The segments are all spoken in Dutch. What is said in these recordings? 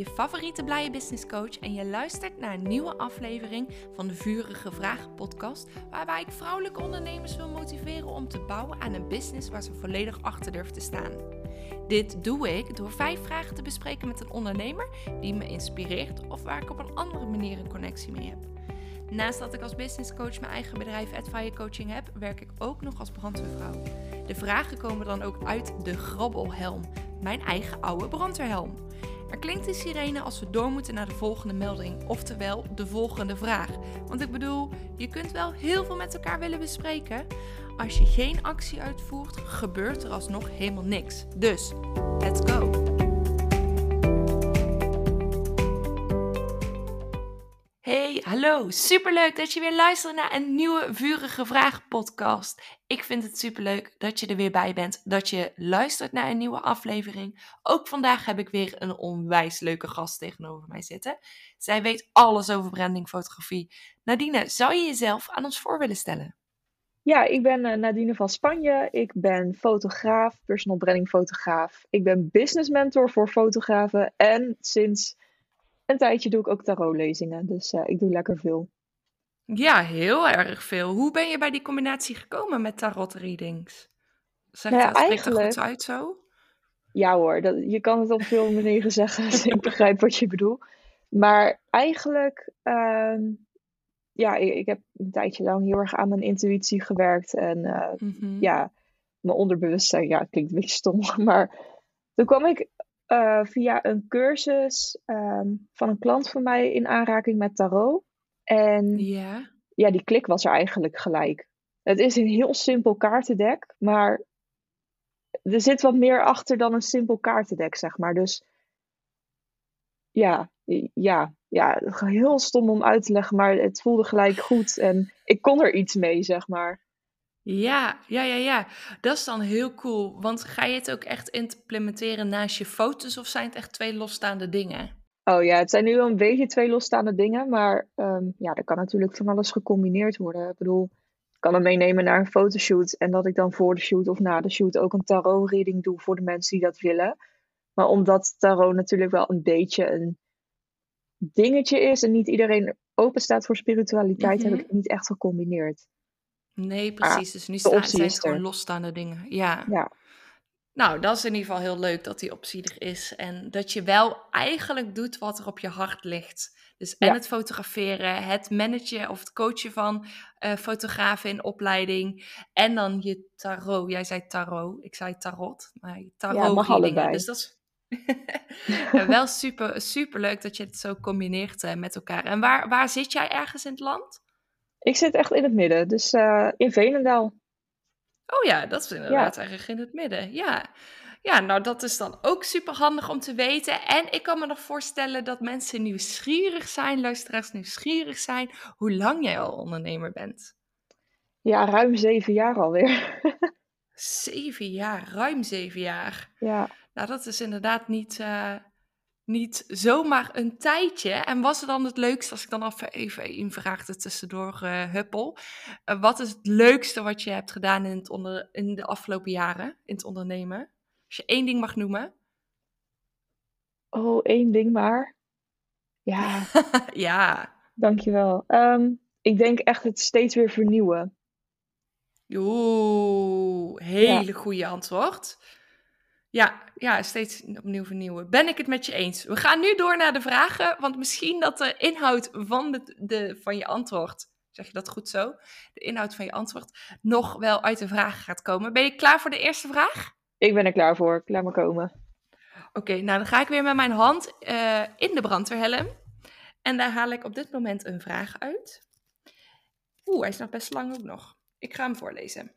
je favoriete blije business coach en je luistert naar een nieuwe aflevering van de Vurige Vragen podcast, waarbij ik vrouwelijke ondernemers wil motiveren om te bouwen aan een business waar ze volledig achter durven te staan. Dit doe ik door vijf vragen te bespreken met een ondernemer die me inspireert of waar ik op een andere manier een connectie mee heb. Naast dat ik als business coach mijn eigen bedrijf Adfire Coaching heb, werk ik ook nog als brandweervrouw. De vragen komen dan ook uit de grabbelhelm, mijn eigen oude brandweerhelm. Er klinkt de sirene als we door moeten naar de volgende melding, oftewel de volgende vraag. Want ik bedoel, je kunt wel heel veel met elkaar willen bespreken. Als je geen actie uitvoert, gebeurt er alsnog helemaal niks. Dus, let's go! Hallo. Superleuk dat je weer luistert naar een nieuwe Vurige Vraag podcast. Ik vind het superleuk dat je er weer bij bent, dat je luistert naar een nieuwe aflevering. Ook vandaag heb ik weer een onwijs leuke gast tegenover mij zitten. Zij weet alles over brandingfotografie. Nadine, zou je jezelf aan ons voor willen stellen? Ja, ik ben uh, Nadine van Spanje. Ik ben fotograaf, personal branding fotograaf. Ik ben business mentor voor fotografen en sinds een tijdje doe ik ook tarotlezingen, dus uh, ik doe lekker veel. Ja, heel erg veel. Hoe ben je bij die combinatie gekomen met tarot readings? Zeg nou ja, dat, eigenlijk... goed uit zo? Ja hoor, dat, je kan het op veel manieren zeggen, dus ik begrijp wat je bedoelt. Maar eigenlijk, uh, ja, ik, ik, heb een tijdje lang heel erg aan mijn intuïtie gewerkt. En uh, mm -hmm. ja, mijn onderbewustzijn, ja, het klinkt een beetje stom, maar toen kwam ik uh, via een cursus um, van een klant van mij in aanraking met tarot. En ja. ja, die klik was er eigenlijk gelijk. Het is een heel simpel kaartendek, maar er zit wat meer achter dan een simpel kaartendek, zeg maar. Dus ja, ja, ja, heel stom om uit te leggen, maar het voelde gelijk goed en ik kon er iets mee, zeg maar. Ja, ja, ja, ja. Dat is dan heel cool. Want ga je het ook echt implementeren naast je foto's of zijn het echt twee losstaande dingen? Oh ja, het zijn nu wel een beetje twee losstaande dingen, maar um, ja, er kan natuurlijk van alles gecombineerd worden. Ik bedoel, ik kan hem meenemen naar een fotoshoot en dat ik dan voor de shoot of na de shoot ook een tarot reading doe voor de mensen die dat willen. Maar omdat tarot natuurlijk wel een beetje een dingetje is en niet iedereen open staat voor spiritualiteit, mm -hmm. heb ik het niet echt gecombineerd. Nee, precies. dus nu staan, zijn het gewoon losstaande dingen. Ja. ja. Nou, dat is in ieder geval heel leuk dat die optie er is. En dat je wel eigenlijk doet wat er op je hart ligt. Dus en het fotograferen, het managen of het coachen van uh, fotografen in opleiding. En dan je tarot. Jij zei tarot, ik zei tarot. Maar tarot ja, mag allebei. Dus dat is wel super, super leuk dat je het zo combineert uh, met elkaar. En waar, waar zit jij ergens in het land? Ik zit echt in het midden, dus uh, in Veenendaal. Oh ja, dat is inderdaad ja. eigenlijk in het midden. Ja. ja, nou dat is dan ook super handig om te weten. En ik kan me nog voorstellen dat mensen nieuwsgierig zijn, luisteraars nieuwsgierig zijn, hoe lang jij al ondernemer bent. Ja, ruim zeven jaar alweer. zeven jaar, ruim zeven jaar. Ja. Nou, dat is inderdaad niet, uh, niet zomaar een tijdje. En was er dan het leukste, als ik dan even een vraag er tussendoor uh, huppel. Uh, wat is het leukste wat je hebt gedaan in, het onder, in de afgelopen jaren, in het ondernemen? Als je één ding mag noemen. Oh, één ding maar. Ja. ja. Dankjewel. Um, ik denk echt het steeds weer vernieuwen. Oeh, hele ja. goede antwoord. Ja, ja, steeds opnieuw vernieuwen. Ben ik het met je eens? We gaan nu door naar de vragen, want misschien dat de inhoud van, de, de, van je antwoord, zeg je dat goed zo? De inhoud van je antwoord nog wel uit de vragen gaat komen. Ben je klaar voor de eerste vraag? Ik ben er klaar voor. Laat me komen. Oké, nou dan ga ik weer met mijn hand uh, in de brandweerhelm. En daar haal ik op dit moment een vraag uit. Oeh, hij is nog best lang ook nog. Ik ga hem voorlezen.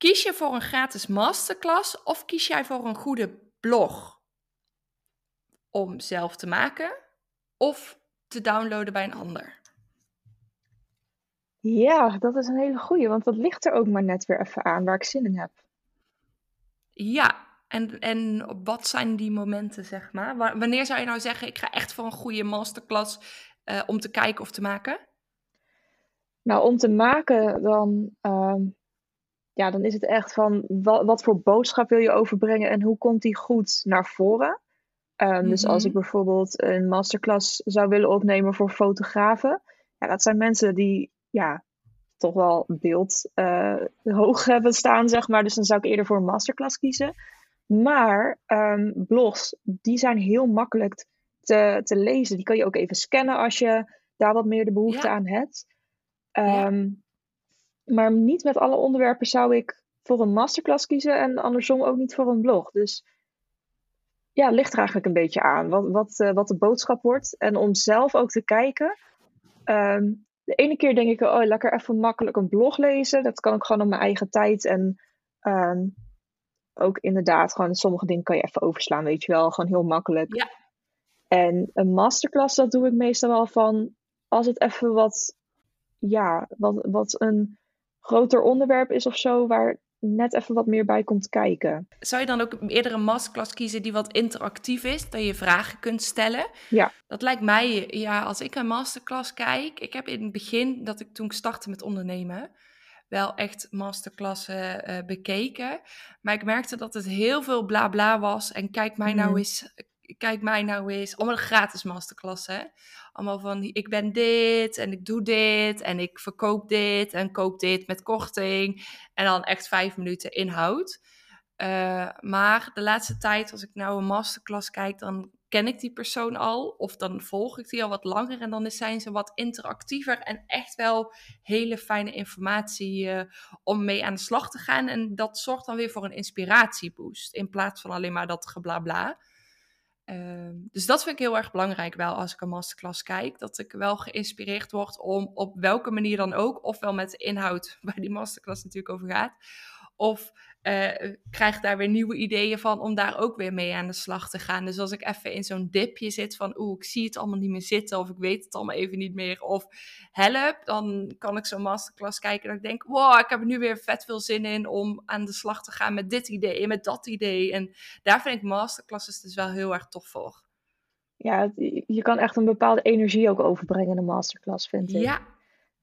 Kies je voor een gratis masterclass of kies jij voor een goede blog om zelf te maken of te downloaden bij een ander? Ja, dat is een hele goede, want dat ligt er ook maar net weer even aan waar ik zin in heb. Ja, en, en wat zijn die momenten, zeg maar? Wanneer zou je nou zeggen, ik ga echt voor een goede masterclass uh, om te kijken of te maken? Nou, om te maken, dan uh, ja, dan is het echt van wat, wat voor boodschap wil je overbrengen en hoe komt die goed naar voren? Ehm, Dus als ik Mhm. bijvoorbeeld een masterclass zou willen opnemen voor fotografen, ja, dat zijn mensen die ja, toch wel beeld eh, hoog hebben staan, zeg maar. Dus dan zou ik eerder voor een masterclass kiezen. Maar ehm, blogs, die zijn heel makkelijk te, te lezen. Die kan je ook even scannen als je daar wat meer de behoefte Ja, aan hebt. ja. Maar niet met alle onderwerpen zou ik voor een masterclass kiezen en andersom ook niet voor een blog. Dus ja, het ligt er eigenlijk een beetje aan wat, wat, eh, wat de boodschap wordt. En om zelf ook te kijken. ehm, de ene keer denk ik, oh, lekker even makkelijk een blog lezen. Dat kan ik gewoon op mijn eigen tijd. En ehm, ook inderdaad, gewoon sommige dingen kan je even overslaan, weet je wel. Gewoon heel makkelijk. Ja, En een masterclass, dat doe ik meestal wel van als het even wat, ja, wat, wat een groter onderwerp is of zo, waar net even wat meer bij komt kijken. Zou je dan ook eerder een masterclass kiezen die wat interactief is, dat je vragen kunt stellen? Ja, Dat lijkt mij, ja, als ik een masterclass kijk, ik heb in het begin, dat ik toen ik startte met ondernemen, wel echt masterclassen eh, bekeken. Maar ik merkte dat het heel veel bla bla was. En kijk mij nou mm, eens, kijk mij nou eens. Allemaal gratis masterclassen. hè. Allemaal van, ik ben dit en ik doe dit en ik verkoop dit en koop dit met korting. En dan echt vijf minuten inhoud. Eh, maar de laatste tijd, als ik nou een masterclass kijk, dan ken ik die persoon al. Of dan volg ik die al wat langer. En dan zijn ze wat interactiever en echt wel hele fijne informatie eh, om mee aan de slag te gaan. En dat zorgt dan weer voor een inspiratieboost. In plaats van alleen maar dat geblabla. Ehm, dus dat vind ik heel erg belangrijk wel als ik een masterclass kijk. Dat ik wel geïnspireerd word om op welke manier dan ook, ofwel met de inhoud waar die masterclass natuurlijk over gaat, of eh, krijg daar weer nieuwe ideeën van om daar ook weer mee aan de slag te gaan. Dus als ik even in zo'n dipje zit van oeh, ik zie het allemaal niet meer zitten of ik weet het allemaal even niet meer of help, dan kan ik zo'n masterclass kijken en ik denk, wow, ik heb er nu weer vet veel zin in om aan de slag te gaan met dit idee en met dat idee. En daar vind ik masterclasses dus wel heel erg tof voor. ja, je kan echt een bepaalde energie ook overbrengen in een masterclass, vind ik. Ja,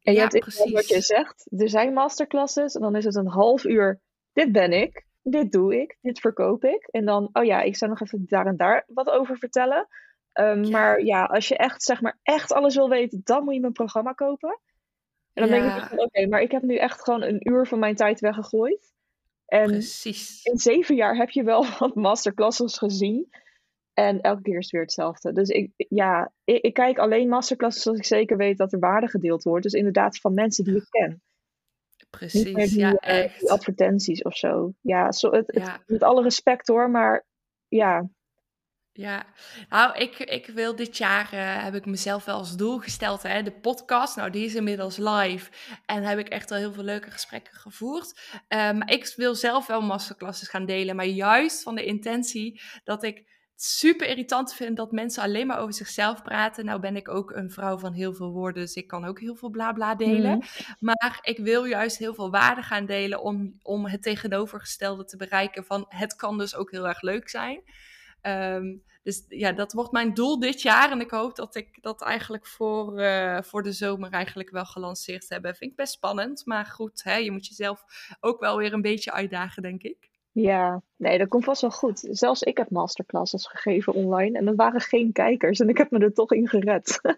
En je ja, hebt inderdaad wat je precies. zegt. Er zijn masterclasses en dan is het een half uur. Dit ben ik, dit doe ik, dit verkoop ik. En dan, oh ja, ik zou nog even daar en daar wat over vertellen. Ehm, Ja, maar ja, als je echt, zeg maar, echt alles wil weten, dan moet je mijn programma kopen. En dan denk ik oké, maar ik heb nu echt gewoon een uur van mijn tijd weggegooid. En precies. in zeven jaar heb je wel wat masterclasses gezien. En elke keer is het weer hetzelfde. Dus ik, ja, ik, ik kijk alleen masterclasses als ik zeker weet dat er waarde gedeeld wordt. Dus inderdaad van mensen die ik ken. Niet meer Precies, die, ja, eh, die echt. advertenties of zo. Ja, zo, het, met alle respect hoor, maar ja. ja. Nou, ik, ik wil dit jaar, eh, heb ik mezelf wel als doel gesteld, hè, de podcast. Nou, die is inmiddels live en heb ik echt al heel veel leuke gesprekken gevoerd. Maar ik wil zelf wel masterclasses gaan delen, maar juist van de intentie dat ik super irritant vind dat mensen alleen maar over zichzelf praten. Nou ben ik ook een vrouw van heel veel woorden, dus ik kan ook heel veel bla bla delen. Mhm. Maar ik wil juist heel veel waarde gaan delen om, om het tegenovergestelde te bereiken van het kan dus ook heel erg leuk zijn. Ehm, dus ja, dat wordt mijn doel dit jaar. En ik hoop dat ik dat eigenlijk voor, eh, voor de zomer eigenlijk wel gelanceerd heb. Vind ik best spannend. Maar goed, hè, je moet jezelf ook wel weer een beetje uitdagen, denk ik. Ja, nee, dat komt vast wel goed. Zelfs ik heb masterclasses gegeven online en er waren geen kijkers en ik heb me er toch in gered.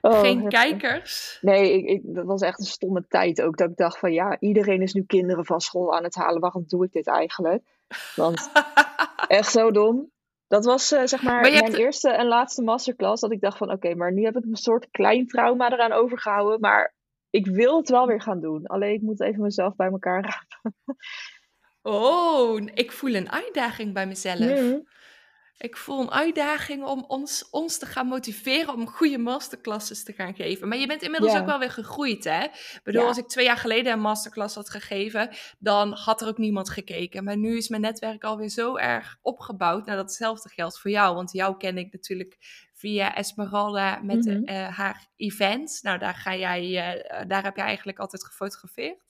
Oh, Geen heftig. kijkers. Nee, ik, ik, dat was echt een stomme tijd ook. Dat ik dacht van ja, iedereen is nu kinderen van school aan het halen. Waarom doe ik dit eigenlijk? Want echt zo dom. Dat was eh, zeg Maar mijn hebt, eerste en laatste masterclass. Dat ik dacht van oké, maar nu heb ik een soort klein trauma eraan overgehouden. Maar ik wil het wel weer gaan doen. Alleen ik moet even mezelf bij elkaar rapen. oh, ik voel een uitdaging bij mezelf. Ik voel een uitdaging om ons, ons te gaan motiveren om goede masterclasses te gaan geven. Maar je bent inmiddels ook wel weer gegroeid, hè? Ik bedoel, ja, als ik twee jaar geleden een masterclass had gegeven, dan had er ook niemand gekeken. Maar nu is mijn netwerk alweer zo erg opgebouwd. Nou, datzelfde geldt voor jou, want jou ken ik natuurlijk via Esmeralda met mhm. eh, haar events. Nou, daar, ga jij, eh, daar heb jij eigenlijk altijd gefotografeerd.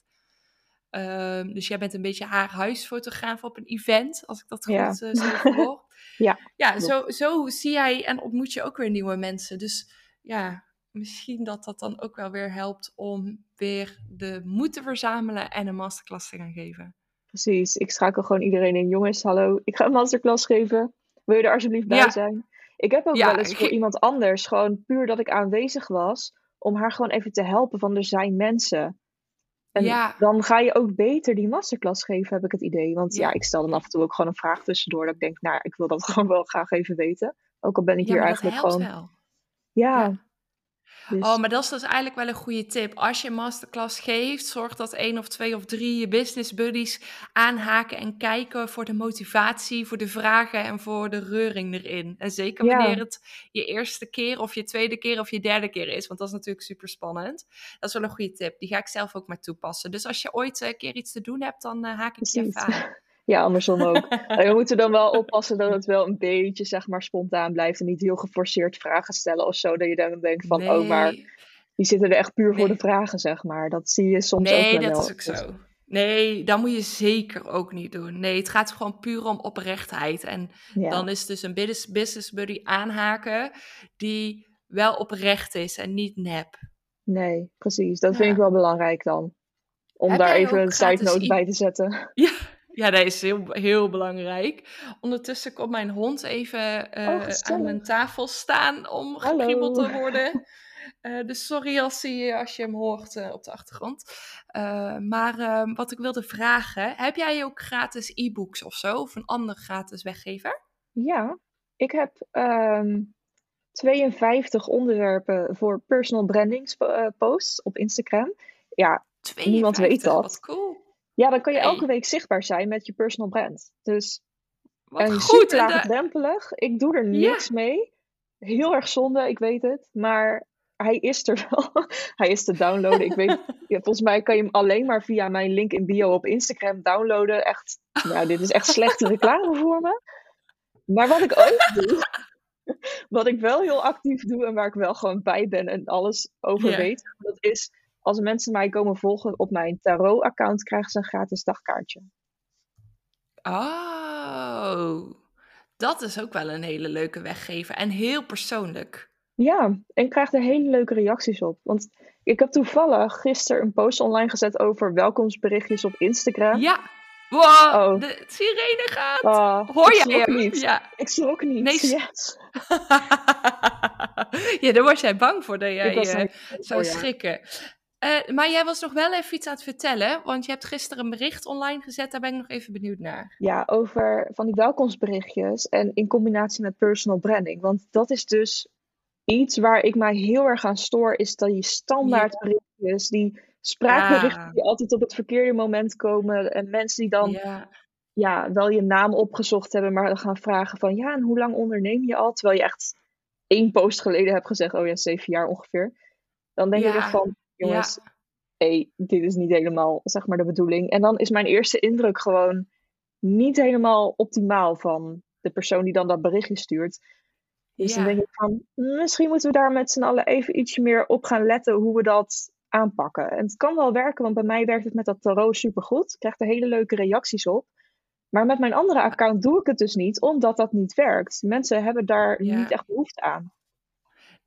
Ehm, dus jij bent een beetje haar huisfotograaf op een event, als ik dat Ja, goed eh, zo ja, Ja, zo, zo zie jij en ontmoet je ook weer nieuwe mensen. Dus ja, misschien dat dat dan ook wel weer helpt om weer de moed te verzamelen en een masterclass te gaan geven. Precies. Ik schakel gewoon iedereen in. Jongens, hallo, ik ga een masterclass geven. Wil je er alsjeblieft bij Ja. zijn? Ik heb ook Ja, wel eens voor iemand anders, gewoon puur dat ik aanwezig was, om haar gewoon even te helpen van er zijn mensen. En Ja. dan ga je ook beter die masterclass geven, heb ik het idee. Want ja, Ja. ik stel dan af en toe ook gewoon een vraag tussendoor. Dat ik denk, nou, ik wil dat gewoon wel graag even weten. Ook al ben ik Ja, hier eigenlijk gewoon. wel. Ja. Dus Oh, maar dat is dus eigenlijk wel een goede tip. Als je een masterclass geeft, zorg dat één of twee of drie je business buddies aanhaken en kijken voor de motivatie, voor de vragen en voor de reuring erin. En zeker Ja. wanneer het je eerste keer of je tweede keer of je derde keer is, want dat is natuurlijk super spannend. Dat is wel een goede tip. Die ga ik zelf ook maar toepassen. Dus als je ooit een keer iets te doen hebt, dan eh, haak ik je precies. even aan. Ja, andersom ook. We moeten dan wel oppassen dat het wel een beetje, zeg maar, spontaan blijft. En niet heel geforceerd vragen stellen of zo. Dat je dan denkt van, oh, maar Nee, die zitten er echt puur voor Nee. de vragen, zeg maar. Dat zie je soms ook nee, wel. dat is ook zo. Nee, dat moet je zeker ook niet doen. Nee, het gaat gewoon puur om oprechtheid. En Ja, dan is dus een business buddy aanhaken die wel oprecht is en niet nep. nee, precies. Dat vind ik wel belangrijk dan. Om Heb daar even een side note bij te zetten. Ja, ja dat is heel, heel belangrijk. Ondertussen komt mijn hond even eh, Oh, aan mijn tafel staan om gekriebeld te worden. Eh, dus sorry als, hij, als je hem hoort eh, op de achtergrond. Maar eh, wat ik wilde vragen, heb jij ook gratis e-books of zo? Of een andere gratis weggever? Ja, ik heb ehm 52 onderwerpen voor personal branding posts op Instagram. Ja, Niemand weet 52, dat. Wat cool. Ja, dan kan je Hey. elke week zichtbaar zijn met je personal brand. Dus Wat en goed. super de-. Ik doe er Ja. niks mee. Heel erg zonde, ik weet het. Maar hij is er wel. hij is te downloaden. Ik weet, ja, volgens mij kan je hem alleen maar via mijn link in bio op Instagram downloaden. Echt, nou, dit is echt slechte reclame voor me. Maar wat ik ook doe, wat ik wel heel actief doe en waar ik wel gewoon bij ben en alles over weet, dat is als mensen mij komen volgen op mijn tarot-account, krijgen ze een gratis dagkaartje. Oh, dat is ook wel een hele leuke weggever en heel persoonlijk. Ja, en ik krijg er hele leuke reacties op. Want ik heb toevallig gisteren een post online gezet over welkomstberichtjes op Instagram. Ja. Wow, Oh. de sirene gaat. Ah, Hoor schrok hem? niet. Ja. Ik schrok niet. Nee, Yes. ja, daar was jij bang voor dat jij eh, zou ja. Eh, maar jij was nog wel even iets aan het vertellen, want je hebt gisteren een bericht online gezet, daar ben ik nog even benieuwd naar. Ja, over van die welkomstberichtjes en in combinatie met personal branding. Want dat is dus iets waar ik mij heel erg aan stoor, is dat die standaard berichtjes, die spraakberichten Ja. die altijd op het verkeerde moment komen en mensen die dan Ja, ja, wel je naam opgezocht hebben, maar dan gaan vragen van ja, en hoe lang onderneem je al? Terwijl je echt één post geleden hebt gezegd, oh ja, zeven jaar ongeveer. Dan denk ik Ja, echt van, jongens, ja. hey, dit is niet helemaal, zeg maar, de bedoeling. En dan is mijn eerste indruk gewoon niet helemaal optimaal van de persoon die dan dat berichtje stuurt. Dus dan denk ik van, misschien moeten we daar met z'n allen even ietsje meer op gaan letten hoe we dat aanpakken. En het kan wel werken, want bij mij werkt het met dat tarot supergoed. Ik krijg er hele leuke reacties op. Maar met mijn andere account doe ik het dus niet, omdat dat niet werkt. Mensen hebben daar Ja. niet echt behoefte aan.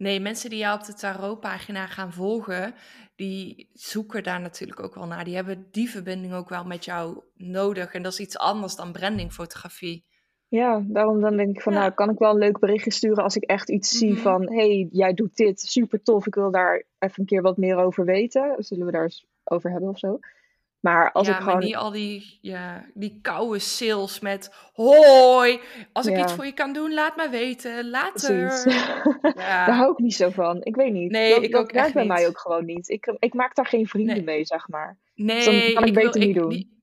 Nee, mensen die jou op de tarotpagina gaan volgen, die zoeken daar natuurlijk ook wel naar. Die hebben die verbinding ook wel met jou nodig. En dat is iets anders dan brandingfotografie. Ja, daarom dan denk ik van, Ja. nou, kan ik wel een leuk berichtje sturen als ik echt iets zie Mhm. van, hey, jij doet dit, super tof, ik wil daar even een keer wat meer over weten. Zullen we daar eens over hebben of zo? Maar als ja, ik maar gewoon, niet al die, ja, die koude sales met hoi, als ik Ja. iets voor je kan doen, laat maar weten, later. precies, daar Ja, hou ik niet zo van. Ik weet niet, Nee, dat, ik dat ook werkt bij niet. mij ook gewoon niet. Ik, ik maak daar geen vrienden Nee. mee, zeg maar. nee, dan kan ik beter niet doen. Die,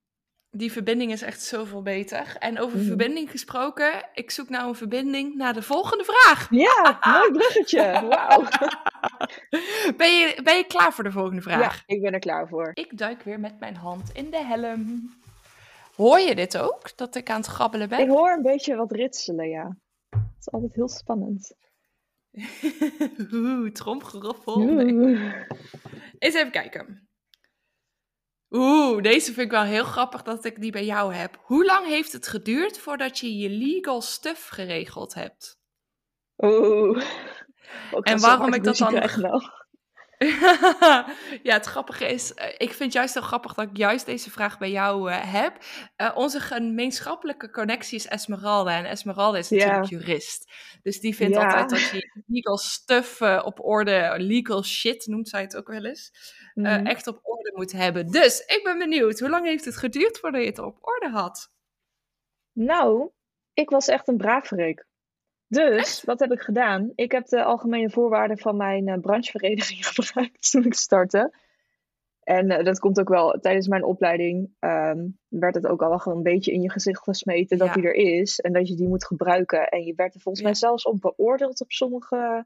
die verbinding is echt zoveel beter. En over Mhm. verbinding gesproken, ik zoek nou een verbinding naar de volgende vraag. Ja, mooi bruggetje, wauw. Ben je, ben je klaar voor de volgende Ja, vraag? ik ben er klaar voor. Ik duik weer met mijn hand in de helm. Hoor je dit ook? Dat ik aan het grabbelen ben? Ik hoor een beetje wat ritselen, ja. Het is altijd heel spannend. Oeh, tromgeroffel. Nee. Oeh. Eens even kijken. Oeh, deze vind ik wel heel grappig dat ik die bij jou heb. Hoe lang heeft het geduurd voordat je je legal stuff geregeld hebt? Oeh. En waarom ik dat dan-. ja, het grappige is, eh, ik vind juist heel grappig dat ik juist deze vraag bij jou uh, heb. Uh, onze gemeenschappelijke connectie is Esmeralda. En Esmeralda is natuurlijk jurist. Dus die vindt altijd dat je legal stuff op orde, legal shit noemt zij het ook wel eens, mm. echt op orde moet hebben. Dus ik ben benieuwd, hoe lang heeft het geduurd voordat je het op orde had? Nou, ik was echt een braverik. Dus, wat heb ik gedaan? Ik heb de algemene voorwaarden van mijn uh, branchevereniging gebruikt toen ik startte. En uh, dat komt ook wel tijdens mijn opleiding. Um, werd het ook al wel gewoon een beetje in je gezicht gesmeten dat ja. die er is. En dat je die moet gebruiken. En je werd er volgens ja. mij zelfs op beoordeeld op sommige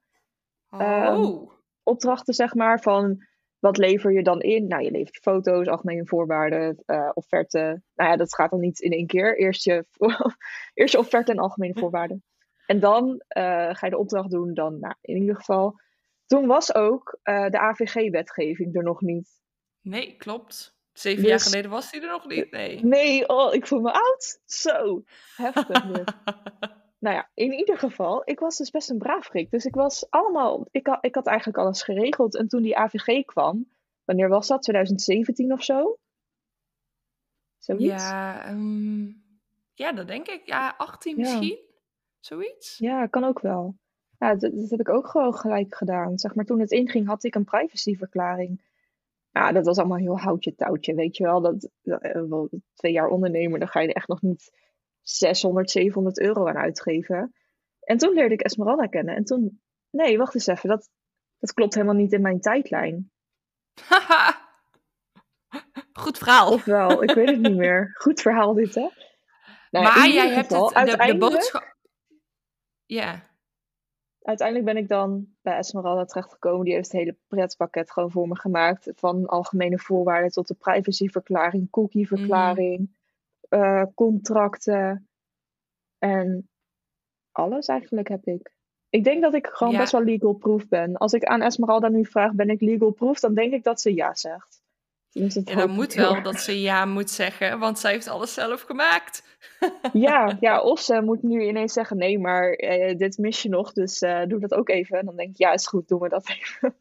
um, oh. opdrachten, zeg maar. Van wat lever je dan in? Nou, je levert foto's, algemene voorwaarden, uh, offerte. Nou ja, dat gaat dan niet in één keer. Eerst je, eerst je offerte en algemene voorwaarden. En dan uh, ga je de opdracht doen. Dan, nou, in ieder geval. Toen was ook uh, de AVG-wetgeving er nog niet. Nee, klopt. Zeven dus, jaar geleden was die er nog niet. Nee. Nee, oh, ik voel me oud. Zo heftig. nou ja, in ieder geval, ik was dus best een braafrik. Dus ik was allemaal, ik had, ik had eigenlijk alles geregeld. En toen die AVG kwam, wanneer was dat? 2017 of zo? Zoiets? Ja, um, ja, dat denk ik. Ja, 18 ja. misschien. Zoiets? Ja, kan ook wel. Ja, dat, dat, heb ik ook gewoon gelijk gedaan. Zeg maar, toen het inging had ik een privacyverklaring. Ja, dat was allemaal heel houtje touwtje, weet je wel. Dat, dat, twee jaar ondernemer, dan ga je er echt nog niet 600, 700 euro aan uitgeven. En toen leerde ik Esmeralda kennen. En toen, nee, wacht eens even, dat, dat klopt helemaal niet in mijn tijdlijn. Goed verhaal. Of wel, ik weet het niet meer. Goed verhaal dit, hè? Nou, maar jij hebt het, de, de boodschap... Ja. Uiteindelijk ben ik dan bij Esmeralda terechtgekomen. Die heeft het hele pretpakket gewoon voor me gemaakt. Van algemene voorwaarden tot de privacyverklaring, cookieverklaring, mm. uh, contracten. En alles eigenlijk heb ik. Ik denk dat ik gewoon best wel legal proof ben. Als ik aan Esmeralda nu vraag, ben ik legal proof? Dan denk ik dat ze ja zegt. Dus ja, dan moet wel dat ze ja moet zeggen, want zij heeft alles zelf gemaakt. ja, ja, of ze moet nu ineens zeggen: nee, maar eh, dit mis je nog, dus uh, doe dat ook even. En dan denk ik: ja, is goed, doen we dat even.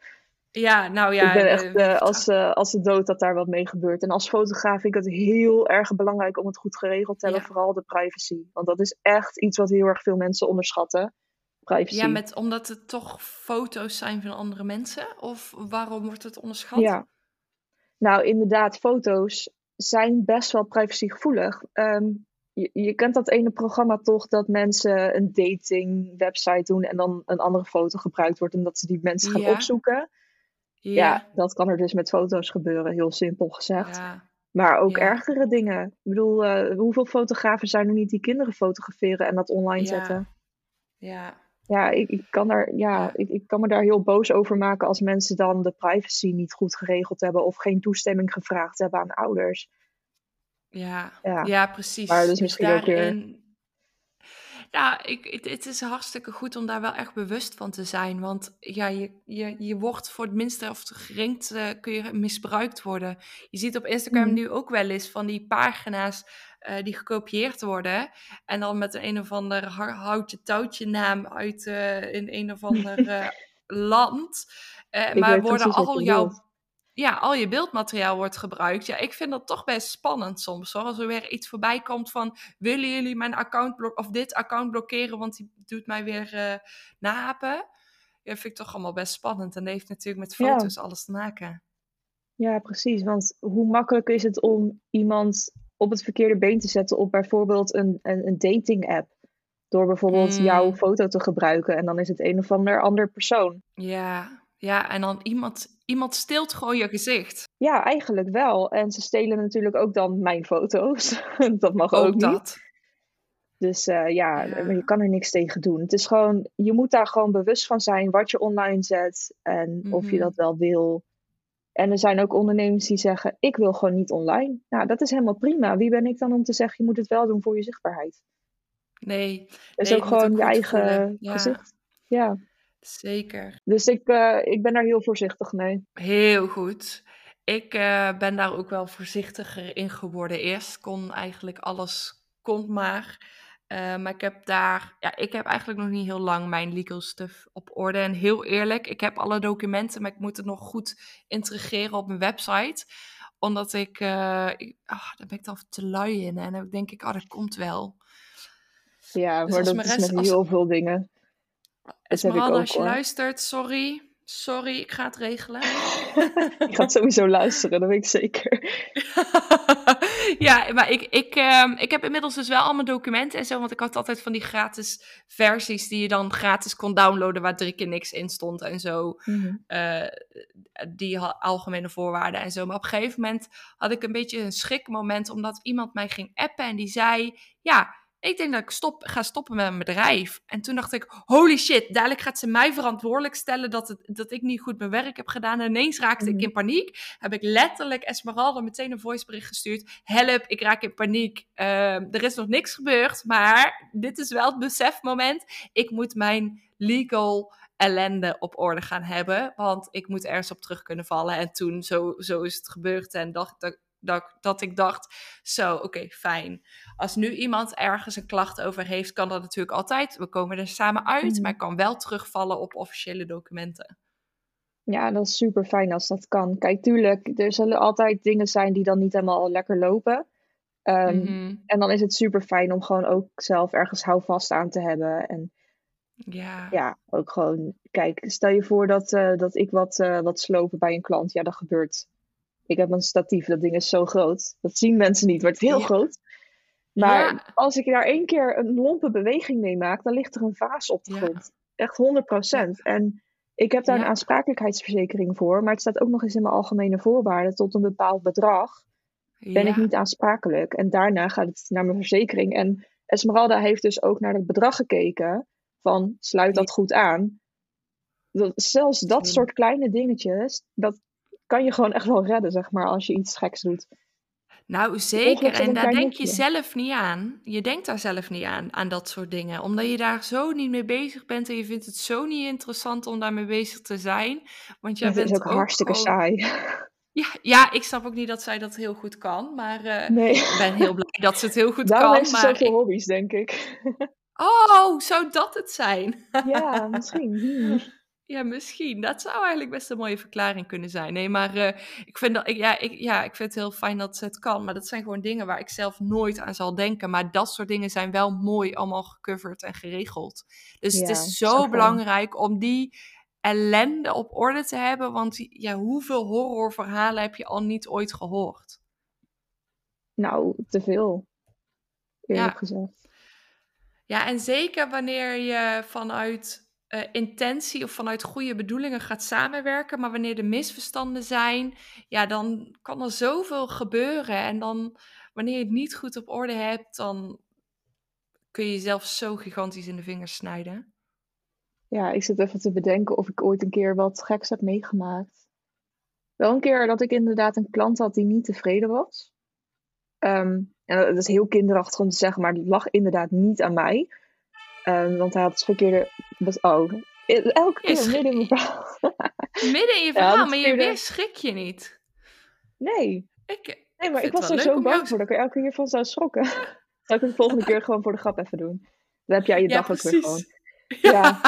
Ja, nou ja. Ik ben echt uh, als, als de dood dat daar wat mee gebeurt. En als fotograaf vind ik het heel erg belangrijk om het goed geregeld te hebben, vooral de privacy. Want dat is echt iets wat heel erg veel mensen onderschatten. Privacy. Ja, met, omdat het toch foto's zijn van andere mensen? Of waarom wordt het onderschat? Ja, nou, inderdaad, foto's zijn best wel privacygevoelig. Um, je, je, kent dat ene programma toch dat mensen een dating website doen en dan een andere foto gebruikt wordt en dat ze die mensen gaan opzoeken. Ja. ja. dat kan er dus met foto's gebeuren, heel simpel gezegd. Ja. Maar ook ergere dingen. Ik bedoel, uh, hoeveel fotografen zijn er niet die kinderen fotograferen en dat online zetten? Ja, ja, ik, ik, kan daar, ja, ik, ik kan me daar heel boos over maken als mensen dan de privacy niet goed geregeld hebben of geen toestemming gevraagd hebben aan ouders. Ja, ja. ja precies. Maar dus misschien ook weer... Ja, ik, het, het, is hartstikke goed om daar wel echt bewust van te zijn. Want ja, je, je, je wordt voor het minste of het geringste uh, kun je misbruikt worden. Je ziet op Instagram mm. nu ook wel eens van die pagina's uh, die gekopieerd worden. En dan met een, een of ander houtje touwtje naam uit uh, in een of ander uh, land. maar worden al jouw ja, al je beeldmateriaal wordt gebruikt. Ja, ik vind dat toch best spannend soms. Hoor. Als er weer iets voorbij komt van... willen jullie mijn account of dit account blokkeren... want die doet mij weer napen. Ja, vind ik toch allemaal best spannend. En dat heeft natuurlijk met foto's alles te maken. Ja, precies. Want hoe makkelijk is het om iemand op het verkeerde been te zetten... op bijvoorbeeld een, een, een dating app? Door bijvoorbeeld mm. jouw foto te gebruiken. En dan is het een of ander ander persoon. Ja, ja, en dan iemand, iemand steelt gewoon je gezicht. Ja, eigenlijk wel. En ze stelen natuurlijk ook dan mijn foto's. dat mag ook, ook dat. niet. Dus uh, ja, ja, je kan er niks tegen doen. Het is gewoon, je moet daar gewoon bewust van zijn wat je online zet en of je mhm. dat wel wil. En er zijn ook ondernemers die zeggen: Ik wil gewoon niet online. Nou, dat is helemaal prima. Wie ben ik dan om te zeggen: Je moet het wel doen voor je zichtbaarheid? Nee. Dat is ook gewoon je eigen gezicht. Ja. Zeker. Dus ik, uh, ik ben daar heel voorzichtig mee. Heel goed. Ik uh, ben daar ook wel voorzichtiger in geworden. Eerst kon eigenlijk alles, kon maar. Uh, maar ik heb daar, ja, ik heb eigenlijk nog niet heel lang mijn legal stuff op orde. En heel eerlijk, ik heb alle documenten, maar ik moet het nog goed integreren op mijn website. Omdat ik, uh, ik oh, daar ben ik dan te lui in. En dan denk ik, oh, dat komt wel. Ja, dus maar dat is met heel veel dingen. Esmeralda, als je luistert, sorry. Sorry, ik ga het regelen. je gaat sowieso luisteren, dat weet ik zeker. ja, maar ik, ik, uh, ik heb inmiddels dus wel allemaal documenten en zo. Want ik had altijd van die gratis versies die je dan gratis kon downloaden. Waar drie keer niks in stond en zo. Mm die algemene voorwaarden en zo. Maar op een gegeven moment had ik een beetje een schrikmoment. Omdat iemand mij ging appen en die zei... Ja, ik denk dat ik stop, ga stoppen met mijn bedrijf. En toen dacht ik, holy shit, dadelijk gaat ze mij verantwoordelijk stellen dat, het, dat ik niet goed mijn werk heb gedaan. En ineens raakte ik mhm. in paniek. Heb ik letterlijk Esmeralda meteen een voicebericht gestuurd. Help, ik raak in paniek. Ehm, er is nog niks gebeurd, maar dit is wel het besefmoment. Ik moet mijn legal ellende op orde gaan hebben. Want ik moet ergens op terug kunnen vallen. En toen, zo, zo is het gebeurd. En dacht, dat, dat, ik dacht, zo, oké, fijn. Als nu iemand ergens een klacht over heeft, kan dat natuurlijk altijd. We komen er samen uit, mhm. maar ik kan wel terugvallen op officiële documenten. Ja, dat is super fijn als dat kan. Kijk, tuurlijk, er zullen altijd dingen zijn die dan niet helemaal lekker lopen. Mhm. En dan is het super fijn om gewoon ook zelf ergens houvast aan te hebben. En ja, ja ook gewoon, kijk, stel je voor dat, uh, dat ik wat, uh, wat slopen bij een klant. Ja, dat gebeurt ik heb een statief, dat ding is zo groot. Dat zien mensen niet, maar het is heel groot. Maar als ik daar één keer een lompe beweging mee maak, dan ligt er een vaas op de grond. Echt 100%. En ik heb daar een aansprakelijkheidsverzekering voor, maar het staat ook nog eens in mijn algemene voorwaarden tot een bepaald bedrag. Ben ik niet aansprakelijk. En daarna gaat het naar mijn verzekering. En Esmeralda heeft dus ook naar het bedrag gekeken van sluit dat goed aan. Dat, zelfs dat soort kleine dingetjes, dat, kan je gewoon echt wel redden, zeg maar, als je iets geks doet. Nou, zeker. En daar denk je zelf niet aan. Je denkt daar zelf niet aan, aan dat soort dingen. Omdat je daar zo niet mee bezig bent en je vindt het zo niet interessant om daarmee bezig te zijn. Want jij bent is ook, hartstikke saai. Ja, ja, ik snap ook niet dat zij dat heel goed kan. Maar uh, nee. ik ben heel blij dat ze het heel goed Daarom kan. heeft ze zoveel hobby's, denk ik. Oh, zou dat het zijn? Ja, misschien. Hmm. Ja, misschien. Dat zou eigenlijk best een mooie verklaring kunnen zijn. Nee, maar uh, ik, vind dat, ik, ja, ik, ja, ik vind het heel fijn dat het kan. Maar dat zijn gewoon dingen waar ik zelf nooit aan zal denken. Maar dat soort dingen zijn wel mooi allemaal gecoverd en geregeld. Dus het is zo belangrijk om die ellende op orde te hebben. Want ja, hoeveel horrorverhalen heb je al niet ooit gehoord? Nou, te veel. Eerlijk ja. gezegd. Ja, en zeker wanneer je vanuit uh, intentie of vanuit goede bedoelingen gaat samenwerken. Maar wanneer er misverstanden zijn, ja, dan kan er zoveel gebeuren. En dan, wanneer je het niet goed op orde hebt, dan kun je jezelf zo gigantisch in de vingers snijden. Ja, ik zit even te bedenken of ik ooit een keer wat geks heb meegemaakt. Wel een keer dat ik inderdaad een klant had die niet tevreden was. Um, en dat is heel kinderachtig om te zeggen, maar het lag inderdaad niet aan mij. Um, want hij had het verkeerde. Oh, elke keer midden in mijn verhaal. midden in je verhaal, maar je weer schrik je niet. Nee. Ik, nee, maar ik was er zo bang voor dat ik er elke keer van zou schrokken. Zou ik het de volgende keer gewoon voor de grap even doen? Dan heb jij je dag ook weer gewoon. Ja.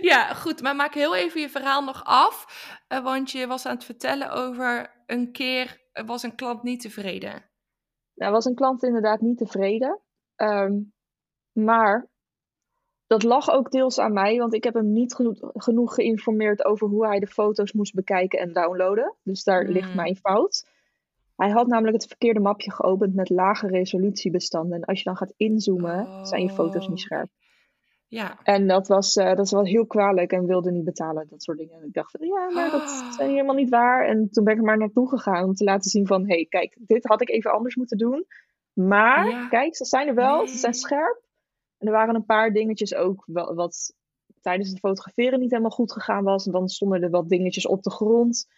ja, goed. Maar maak heel even je verhaal nog af. Uh, want je was aan het vertellen over een keer was een klant niet tevreden. Nou, was een klant inderdaad niet tevreden. Um, maar dat lag ook deels aan mij, want ik heb hem niet genoeg, geïnformeerd over hoe hij de foto's moest bekijken en downloaden. Dus daar ligt hmm. mijn fout. Hij had namelijk het verkeerde mapje geopend met lage resolutiebestanden. En als je dan gaat inzoomen, zijn je foto's niet scherp. Ja. En dat was, uh, dat was wel heel kwalijk en wilde niet betalen, dat soort dingen. En ik dacht, ja, maar dat is ah. helemaal niet waar. En toen ben ik er maar naartoe gegaan om te laten zien van... hé, hey, kijk, dit had ik even anders moeten doen. Maar, kijk, ze zijn er wel, ze zijn scherp. En er waren een paar dingetjes ook wel, wat tijdens het fotograferen niet helemaal goed gegaan was. En dan stonden er wat dingetjes op de grond.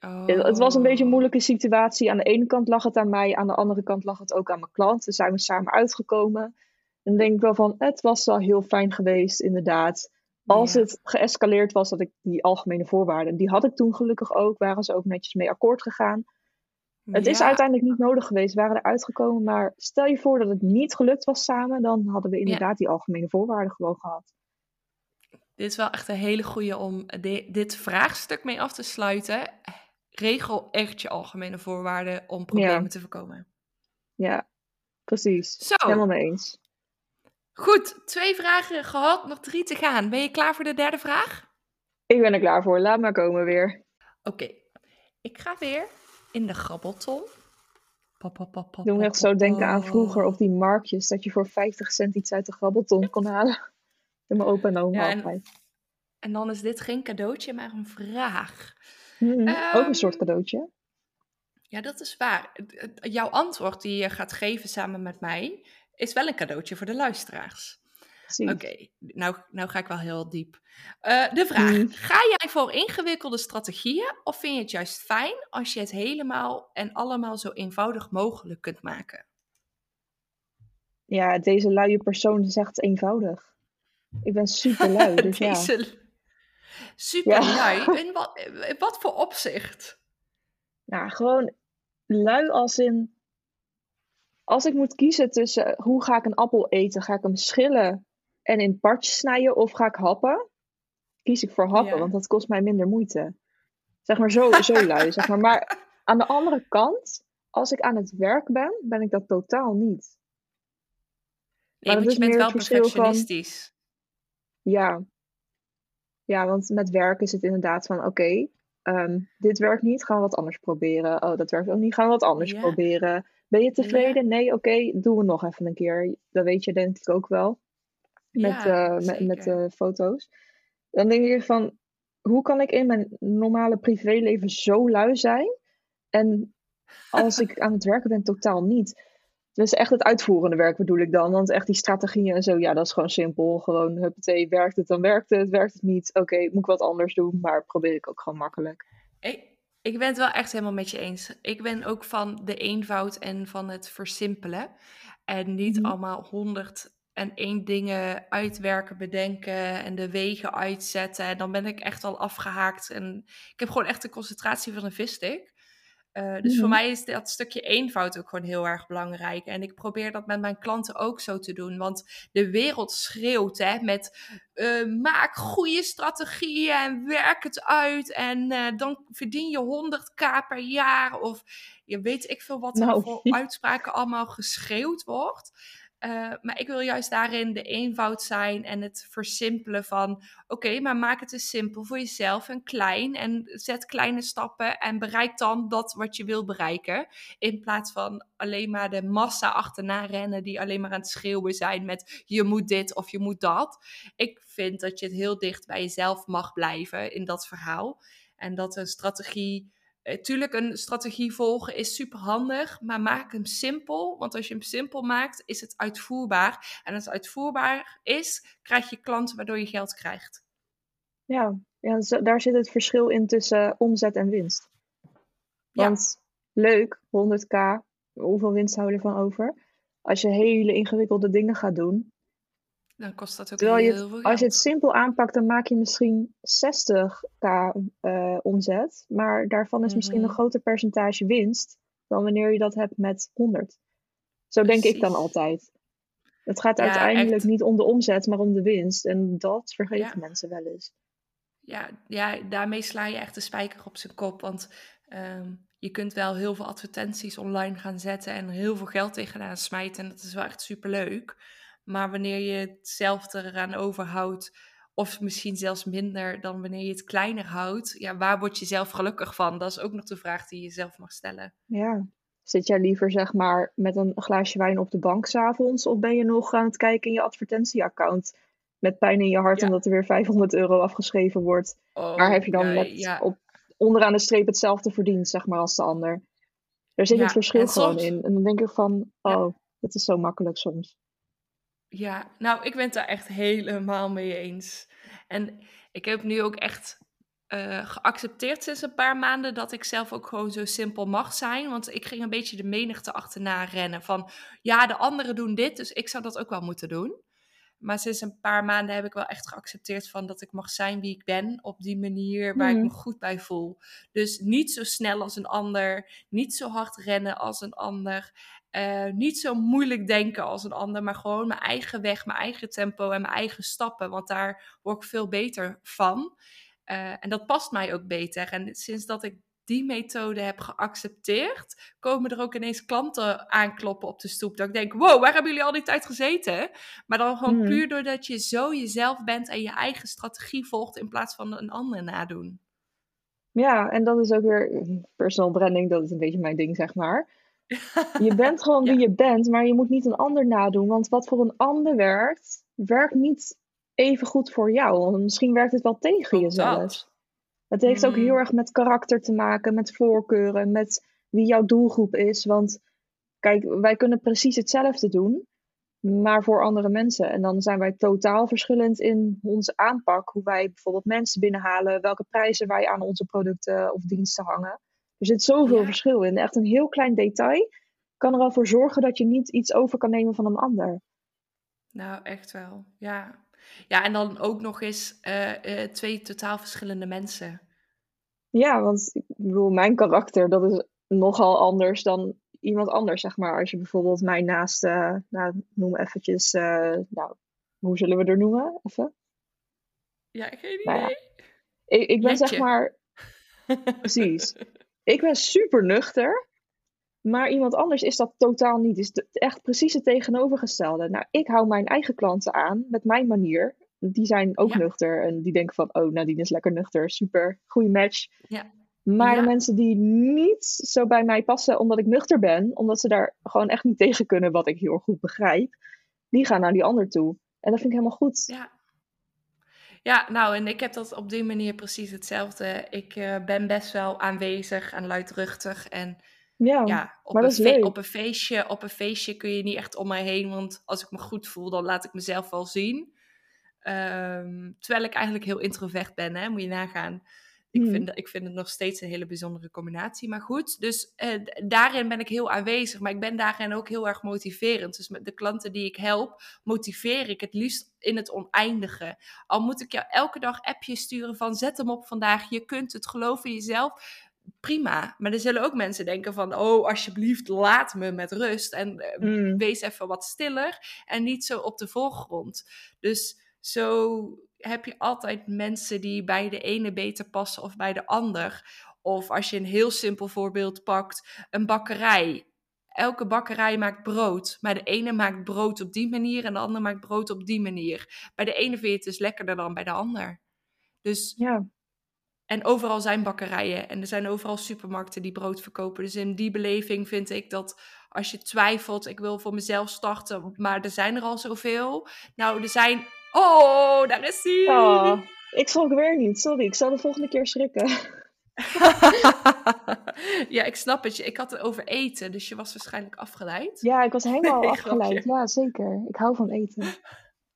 Oh. Het was een beetje een oh. moeilijke situatie. Aan de ene kant lag het aan mij, aan de andere kant lag het ook aan mijn klant. Dus zijn we samen uitgekomen. En dan denk ik wel van, het was wel heel fijn geweest, inderdaad. Als het geëscaleerd was, dat ik die algemene voorwaarden, die had ik toen gelukkig ook, waren ze ook netjes mee akkoord gegaan. Het is uiteindelijk niet nodig geweest, we waren eruit gekomen. Maar stel je voor dat het niet gelukt was samen, dan hadden we inderdaad die algemene voorwaarden gewoon gehad. Dit is wel echt een hele goede om dit vraagstuk mee af te sluiten. Regel echt je algemene voorwaarden om problemen te voorkomen. Ja, precies. Zo. Helemaal mee eens. Goed, twee vragen gehad, nog drie te gaan. Ben je klaar voor de derde vraag? Ik ben er klaar voor, laat maar komen weer. Oké, ik ga weer in de grabbelton. Doe me echt zo denken aan vroeger op die marktjes, dat je voor 50 cent iets uit de grabbelton kon halen. In mijn opa en oma en, en, dan is dit geen cadeautje, maar een vraag. Hmm, ook een soort ehm, cadeautje. Ja, dat is waar. Jouw antwoord die je gaat geven samen met mij, is wel een cadeautje voor de luisteraars. Oké, nou, nou ga ik wel heel diep. Uh, de vraag: mm. ga jij voor ingewikkelde strategieën of vind je het juist fijn als je het helemaal en allemaal zo eenvoudig mogelijk kunt maken? Ja, deze luie persoon zegt eenvoudig. Ik ben super lui, dus deze... ja. Super lui? In wat, wat voor opzicht? Nou, gewoon lui als in als ik moet kiezen tussen hoe ga ik een appel eten, ga ik hem schillen en in partjes snijden of ga ik happen, kies ik voor happen, want dat kost mij minder moeite. Zeg maar zo, zo lui, zeg maar. Maar aan de andere kant, als ik aan het werk ben, ben ik dat totaal niet. Nee, je bent wel perfectionistisch. ja. Ja, want met werk is het inderdaad van, oké, ehm, dit werkt niet, gaan we wat anders proberen. Oh, dat werkt ook niet, gaan we wat anders proberen. Ben je tevreden? Nee, oké, doen we nog even een keer. Dat weet je denk ik ook wel. Met, uh, met, met uh, foto's. Dan denk je van, hoe kan ik in mijn normale privéleven zo lui zijn? En als ik aan het werken ben, totaal niet. Dus echt het uitvoerende werk bedoel ik dan. Want echt die strategieën en zo, ja, dat is gewoon simpel. Gewoon, huppatee, werkt het, dan werkt het. Werkt het niet, oké, moet ik wat anders doen. Maar probeer ik ook gewoon makkelijk. Ik ben het wel echt helemaal met je eens. Ik ben ook van de eenvoud en van het versimpelen. En niet mm allemaal honderd en één dingen uitwerken, bedenken en de wegen uitzetten. En dan ben ik echt al afgehaakt. En ik heb gewoon echt de concentratie van een visstick. Uh, dus voor mhm. mij is dat stukje eenvoud ook gewoon heel erg belangrijk. En ik probeer dat met mijn klanten ook zo te doen. Want de wereld schreeuwt hè, met uh, maak goede strategieën en werk het uit. En uh, dan verdien je 100k per jaar. Of je weet ik veel wat er nou. voor uitspraken allemaal geschreeuwd wordt. Uh, maar ik wil juist daarin de eenvoud zijn en het versimpelen van: oké, maar maak het eens simpel voor jezelf en klein. En zet kleine stappen en bereik dan dat wat je wil bereiken. In plaats van alleen maar de massa achterna rennen die alleen maar aan het schreeuwen zijn met: je moet dit of je moet dat. Ik vind dat je het heel dicht bij jezelf mag blijven in dat verhaal. En dat een strategie eh, tuurlijk, een strategie volgen is super handig, maar maak hem simpel. Want als je hem simpel maakt, is het uitvoerbaar. En als het uitvoerbaar is, krijg je klanten waardoor je geld krijgt. Ja, ja daar zit het verschil in tussen omzet en winst. Want leuk, 100k, hoeveel winst hou je ervan over? Als je hele ingewikkelde dingen gaat doen, dan kost dat ook heel veel geld. Als je het simpel aanpakt, dan maak je misschien 60k uh, eh, omzet. Maar daarvan is misschien een mhm. groter percentage winst dan wanneer je dat hebt met 100. Zo denk ik dan altijd. Het gaat uiteindelijk niet om de omzet, maar om de winst. En dat vergeten mensen wel eens. Ja, ja, daarmee sla je echt de spijker op zijn kop. Want ehm, je kunt wel heel veel advertenties online gaan zetten en heel veel geld tegenaan smijten. En dat is wel echt superleuk. Maar wanneer je hetzelfde eraan overhoudt, of misschien zelfs minder dan wanneer je het kleiner houdt, ja, waar word je zelf gelukkig van? Dat is ook nog de vraag die je zelf mag stellen. Ja. Zit jij liever zeg maar met een glaasje wijn op de bank s'avonds, of ben je nog aan het kijken in je advertentieaccount met pijn in je hart omdat er weer 500 euro afgeschreven wordt? Oh, maar heb je dan met op, onderaan de streep hetzelfde verdiend, zeg maar, als de ander? Daar zit het verschil gewoon in. En dan denk ik van, oh, het is zo makkelijk soms. Ja, nou, ik ben het daar echt helemaal mee eens. En ik heb nu ook echt uh, geaccepteerd sinds een paar maanden dat ik zelf ook gewoon zo simpel mag zijn. Want ik ging een beetje de menigte achterna rennen van, ja, de anderen doen dit, dus ik zou dat ook wel moeten doen. maar sinds een paar maanden heb ik wel echt geaccepteerd van dat ik mag zijn wie ik ben. Op die manier waar ik Mhm. me goed bij voel. Dus niet zo snel als een ander. Niet zo hard rennen als een ander. Eh, niet zo moeilijk denken als een ander. Maar gewoon mijn eigen weg, mijn eigen tempo en mijn eigen stappen. Want daar word ik veel beter van. Eh, en dat past mij ook beter. En sinds dat ik die methode heb geaccepteerd, komen er ook ineens klanten aankloppen op de stoep. Dat ik denk, wow, waar hebben jullie al die tijd gezeten? Maar dan gewoon Mhm. puur doordat je zo jezelf bent en je eigen strategie volgt in plaats van een ander nadoen. Ja, en dat is ook weer personal branding, dat is een beetje mijn ding, zeg maar. Je bent gewoon wie Ja. je bent, maar je moet niet een ander nadoen. Want wat voor een ander werkt, werkt niet even goed voor jou. Want misschien werkt het wel tegen je dat. Het heeft ook Mm. heel erg met karakter te maken, met voorkeuren, met wie jouw doelgroep is. Want kijk, wij kunnen precies hetzelfde doen, maar voor andere mensen. En dan zijn wij totaal verschillend in onze aanpak. Hoe wij bijvoorbeeld mensen binnenhalen, welke prijzen wij aan onze producten of diensten hangen. Er zit zoveel Ja. verschil in. Echt een heel klein detail kan er al voor zorgen dat je niet iets over kan nemen van een ander. Nou, echt wel. Ja. Ja, en dan ook nog eens eh, eh, twee totaal verschillende mensen. Ja, want ik bedoel, mijn karakter, dat is nogal anders dan iemand anders, zeg maar. Als je bijvoorbeeld mij naast, eh, nou, noem eventjes, eh, nou, hoe zullen we er noemen? Even. Ja, geen idee. Nou ja, ik, ik ben zeg maar, precies. Ik ben super nuchter, maar iemand anders is dat totaal niet. Is de- echt precies het tegenovergestelde. Nou, ik hou mijn eigen klanten aan met mijn manier. Die zijn ook Ja. nuchter en die denken van, oh, Nadine is lekker nuchter, super, goede match. Ja. Maar Ja. de mensen die niet zo bij mij passen omdat ik nuchter ben, omdat ze daar gewoon echt niet tegen kunnen, wat ik heel goed begrijp, die gaan naar die ander toe. En dat vind ik helemaal goed. Ja. Ja, nou, en ik heb dat op die manier precies hetzelfde. Ik eh, ben best wel aanwezig en luidruchtig. En Ja, ja, op, maar een dat is fe- leuk. op, een feestje, op een feestje kun je niet echt om mij heen. Want als ik me goed voel, dan laat ik mezelf wel zien. Ehm, terwijl ik eigenlijk heel introvert ben, hè? moet je nagaan. Ik, Mhm. vind, ik vind het nog steeds een hele bijzondere combinatie. Maar goed, dus eh, daarin ben ik heel aanwezig. Maar ik ben daarin ook heel erg motiverend. Dus met de klanten die ik help, motiveer ik het liefst in het oneindige. Al moet ik jou elke dag appjes sturen van zet hem op vandaag. Je kunt het, geloof in jezelf. Prima. Maar er zullen ook mensen denken van oh, alsjeblieft, laat me met rust. En eh, Mm. wees even wat stiller en niet zo op de voorgrond. Dus zo heb je altijd mensen die bij de ene beter passen of bij de ander. Of als je een heel simpel voorbeeld pakt, een bakkerij. Elke bakkerij maakt brood, maar de ene maakt brood op die manier en de ander maakt brood op die manier. Bij de ene vind je het dus lekkerder dan bij de ander. Dus Ja, en overal zijn bakkerijen en er zijn overal supermarkten die brood verkopen. Dus in die beleving vind ik dat als je twijfelt, ik wil voor mezelf starten, maar er zijn er al zoveel. Nou, er zijn. Oh, daar is hij! oh, ik schrok weer niet. Sorry, ik zal de volgende keer schrikken. ja, ik snap het. Ik had het over eten, dus je was waarschijnlijk afgeleid. Ja, ik was helemaal Nee, afgeleid. grapje. Ja, zeker. Ik hou van eten.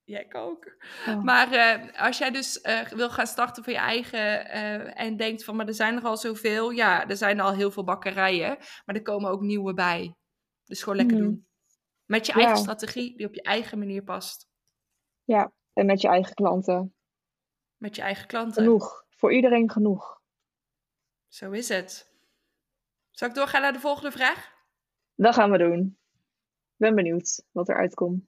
Ja, ik ook. Oh. Maar eh, als jij dus eh, wil gaan starten voor je eigen eh, en denkt van, maar er zijn er al zoveel. Ja, er zijn al heel veel bakkerijen, maar er komen ook nieuwe bij. Dus gewoon lekker Mhm. doen. Met je eigen Ja. strategie die op je eigen manier past. Ja, en met je eigen klanten. Met je eigen klanten. Genoeg. Voor iedereen genoeg. Zo is het. Zal ik doorgaan naar de volgende vraag? Dat gaan we doen. Ik ben benieuwd wat eruit komt.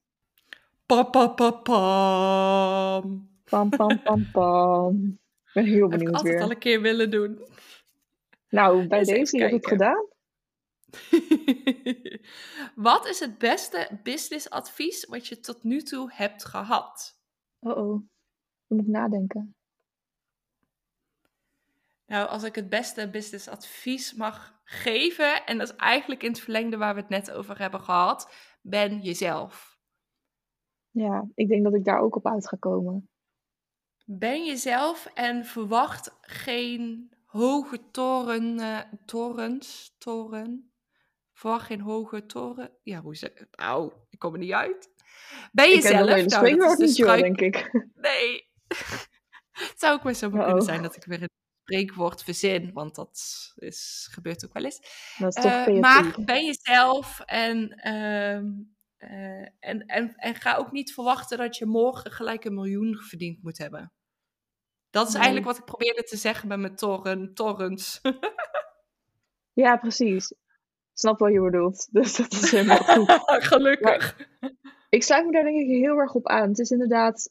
Pa, pa, pa, pam. Pam, pam, pam, pam. Ik ben heel Heb ik benieuwd altijd weer. al een keer willen doen. Nou, bij Eens deze, je hebt het gedaan. Wat is het beste businessadvies wat je tot nu toe hebt gehad? Oh oh. Moet nadenken. Nou, als ik het beste businessadvies mag geven, en dat is eigenlijk in het verlengde waar we het net over hebben gehad, ben jezelf. Ja, ik denk dat ik daar ook op uit ga komen. Ben jezelf en verwacht geen hoge toren, eh, torens, toren. Verwacht geen hoge toren. Ja, hoe zeg ik? Au, ik kom er niet uit. Ben Ik jezelf. hele Nou, dat de joh, struik- denk ik. Nee. het zou ook wel zo maar kunnen Uh-oh. zijn dat ik weer een spreekwoord verzin, want dat is, gebeurt ook wel eens. Dat is toch Eh, maar ben jezelf en ehm, Eh, en, en, en ga ook niet verwachten dat je morgen gelijk een miljoen verdiend moet hebben. Dat is eigenlijk wat ik probeerde te zeggen met mijn torren, torrents. ja, precies. Ik snap wat je bedoelt. Dus dat is helemaal goed. Gelukkig. Ik sluit me daar denk ik heel erg op aan. Het is inderdaad...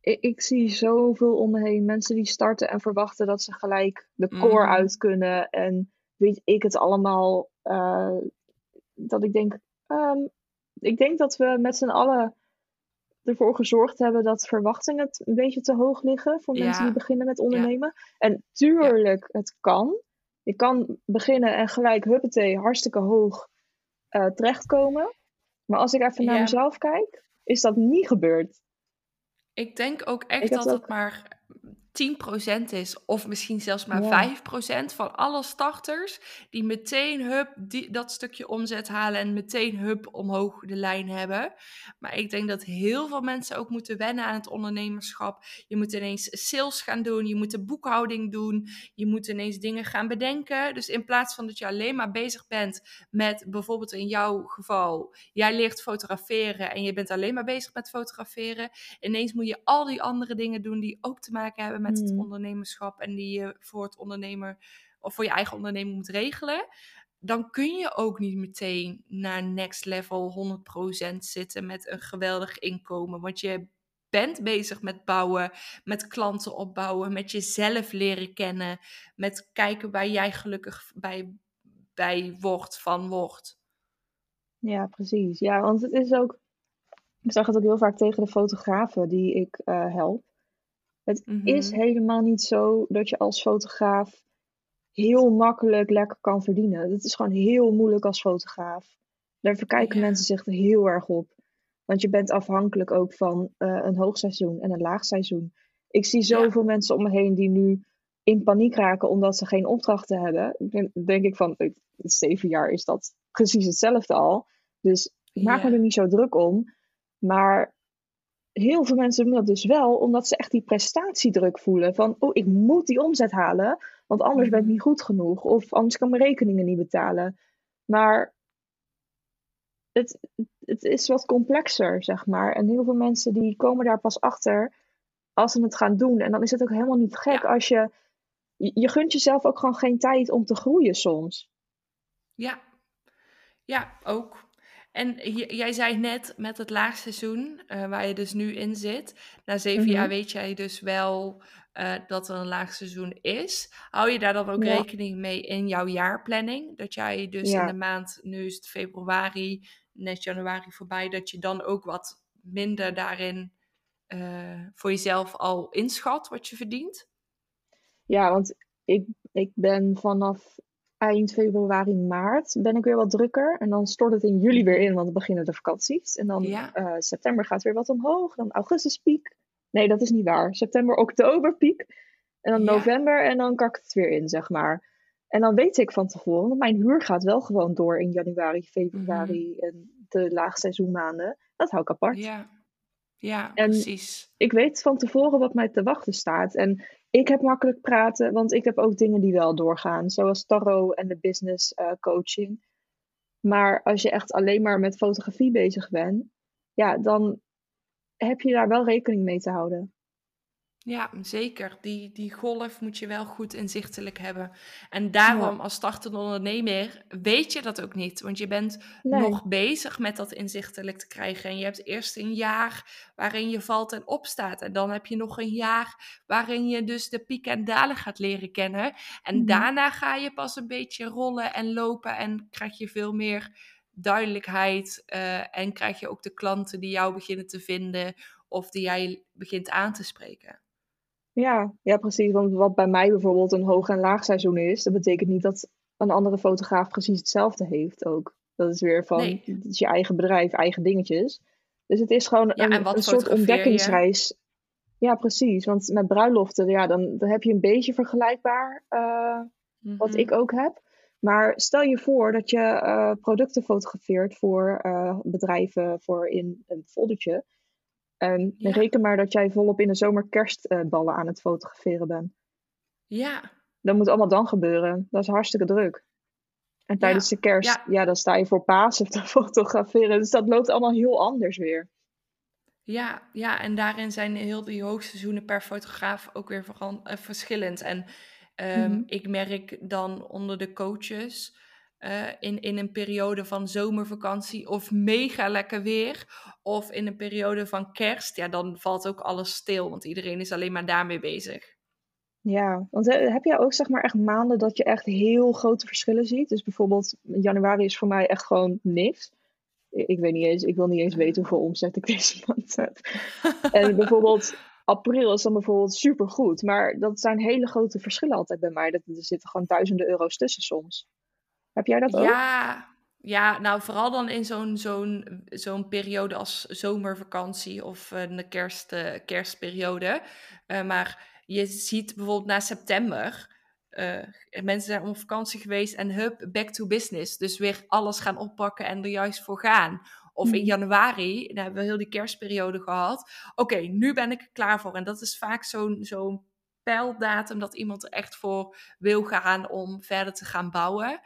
Ik, ik, zie zoveel om me heen. Mensen die starten en verwachten dat ze gelijk de core mm. uit kunnen. En weet ik het allemaal. Uh, dat ik denk... Um, ik denk dat we met z'n allen ervoor gezorgd hebben dat verwachtingen een beetje te hoog liggen voor mensen die beginnen met ondernemen. En tuurlijk, het kan. Je kan beginnen en gelijk huppatee, hartstikke hoog uh, terechtkomen. Maar als ik even naar mezelf kijk, is dat niet gebeurd. Ik denk ook echt dat het maar 10% is, of misschien zelfs maar 5% van alle starters die meteen hup die, dat stukje omzet halen en meteen hup omhoog de lijn hebben. Maar ik denk dat heel veel mensen ook moeten wennen aan het ondernemerschap. Je moet ineens sales gaan doen, je moet de boekhouding doen, je moet ineens dingen gaan bedenken. Dus in plaats van dat je alleen maar bezig bent met bijvoorbeeld in jouw geval, jij leert fotograferen en je bent alleen maar bezig met fotograferen, ineens moet je al die andere dingen doen die ook te maken hebben met het mm. ondernemerschap en die je voor het ondernemer of voor je eigen onderneming moet regelen, dan kun je ook niet meteen naar next level 100% zitten met een geweldig inkomen. Want je bent bezig met bouwen, met klanten opbouwen, met jezelf leren kennen, met kijken waar jij gelukkig bij, bij wordt, van wordt. Ja, precies. Ja, want het is ook. Ik zag het ook heel vaak tegen de fotografen die ik uh, help. Het is mhm. helemaal niet zo dat je als fotograaf heel makkelijk lekker kan verdienen. Het is gewoon heel moeilijk als fotograaf. Daar verkijken mensen zich er heel erg op. Want je bent afhankelijk ook van uh, een hoogseizoen en een laagseizoen. Ik zie zoveel mensen om me heen die nu in paniek raken omdat ze geen opdrachten hebben. Dan denk ik van, zeven jaar is dat precies hetzelfde al. Dus ik maak me er niet zo druk om. Maar heel veel mensen doen dat dus wel omdat ze echt die prestatiedruk voelen. Van, oh, ik moet die omzet halen, want anders ben ik mhm. niet goed genoeg. Of anders kan ik mijn rekeningen niet betalen. Maar het, het is wat complexer, zeg maar. En heel veel mensen die komen daar pas achter als ze het gaan doen. En dan is het ook helemaal niet gek als je... Je gunt jezelf ook gewoon geen tijd om te groeien soms. Ja, ja, ook. En jij zei net met het laagseizoen, uh, waar je dus nu in zit, na zeven jaar mhm. weet jij dus wel uh, dat er een laagseizoen is. Hou je daar dan ook rekening mee in jouw jaarplanning? Dat jij dus in de maand, nu is het februari, net januari voorbij, dat je dan ook wat minder daarin uh, voor jezelf al inschat wat je verdient? Ja, want ik, ik ben vanaf eind februari, maart ben ik weer wat drukker. En dan stort het in juli weer in, want dan beginnen de vakanties. En dan uh, september gaat weer wat omhoog. Dan augustus piek. Nee, dat is niet waar. September, oktober piek. En dan november en dan kakt het weer in, zeg maar. En dan weet ik van tevoren, want mijn huur gaat wel gewoon door in januari, februari mhm. en de laagseizoenmaanden. Dat hou ik apart. Ja, ja precies. Ik weet van tevoren wat mij te wachten staat. En ik heb makkelijk praten, want ik heb ook dingen die wel doorgaan, zoals tarot en de business uh, coaching. Maar als je echt alleen maar met fotografie bezig bent, ja, dan heb je daar wel rekening mee te houden. Ja, zeker. Die, die golf moet je wel goed inzichtelijk hebben. En daarom, als startende ondernemer, weet je dat ook niet. Want je bent nog bezig met dat inzichtelijk te krijgen. En je hebt eerst een jaar waarin je valt en opstaat. En dan heb je nog een jaar waarin je dus de pieken en dalen gaat leren kennen. En mhm. daarna ga je pas een beetje rollen en lopen. En krijg je veel meer duidelijkheid. Uh, en krijg je ook de klanten die jou beginnen te vinden. Of die jij begint aan te spreken. Ja, ja, precies. Want wat bij mij bijvoorbeeld een hoog- en laagseizoen is, dat betekent niet dat een andere fotograaf precies hetzelfde heeft ook. Dat is weer van, het is je eigen bedrijf, eigen dingetjes. Dus het is gewoon een, een soort ontdekkingsreis. Ja, precies. Want met bruiloften, ja, dan, dan heb je een beetje vergelijkbaar uh, wat mhm. ik ook heb. Maar stel je voor dat je uh, producten fotografeert voor uh, bedrijven voor in een foldertje. En reken maar dat jij volop in de zomer kerstballen aan het fotograferen bent. Ja. Dat moet allemaal dan gebeuren. Dat is hartstikke druk. En tijdens de kerst, ja. dan sta je voor Pasen te fotograferen. Dus dat loopt allemaal heel anders weer. Ja, ja, en daarin zijn heel die hoogseizoenen per fotograaf ook weer uh, verschillend. En um, mm ik merk dan onder de coaches uh, in, in een periode van zomervakantie of mega lekker weer, of in een periode van kerst, ja, dan valt ook alles stil, want iedereen is alleen maar daarmee bezig. Ja, want heb jij ook zeg maar echt maanden dat je echt heel grote verschillen ziet? Dus bijvoorbeeld januari is voor mij echt gewoon niks. Ik weet niet eens, ik wil niet eens weten hoeveel omzet ik deze maand heb. en bijvoorbeeld april is dan bijvoorbeeld supergoed. Maar dat zijn hele grote verschillen altijd bij mij. Dat, er zitten gewoon duizenden euro's tussen soms. Heb jij dat ook? Ja, ja, nou vooral dan in zo'n zo'n zo'n periode als zomervakantie of een kerst, uh, kerstperiode. Uh, maar je ziet bijvoorbeeld na september, uh, mensen zijn op vakantie geweest en hup, back to business. Dus weer alles gaan oppakken en er juist voor gaan. Of in mhm. januari, dan hebben we heel die kerstperiode gehad. Oké, nu ben ik er klaar voor. En dat is vaak zo'n zo'n pijldatum dat iemand er echt voor wil gaan om verder te gaan bouwen.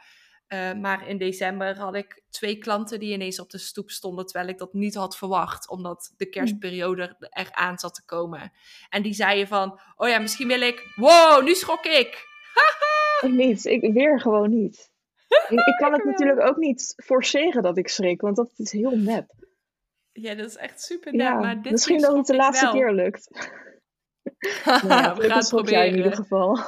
Uh, maar in december had ik twee klanten die ineens op de stoep stonden, terwijl ik dat niet had verwacht, omdat de hm. kerstperiode er aan zat te komen. En die zeiden van, oh ja, misschien wil ik, wow, nu schrok ik. ik niet, ik weer gewoon niet. ik, ik, kan het natuurlijk ook niet forceren dat ik schrik, want dat is heel nep. Ja, dat is echt super nep. Ja, maar dit misschien dat het de laatste keer lukt. nou ja, we gaan het proberen. in ieder geval.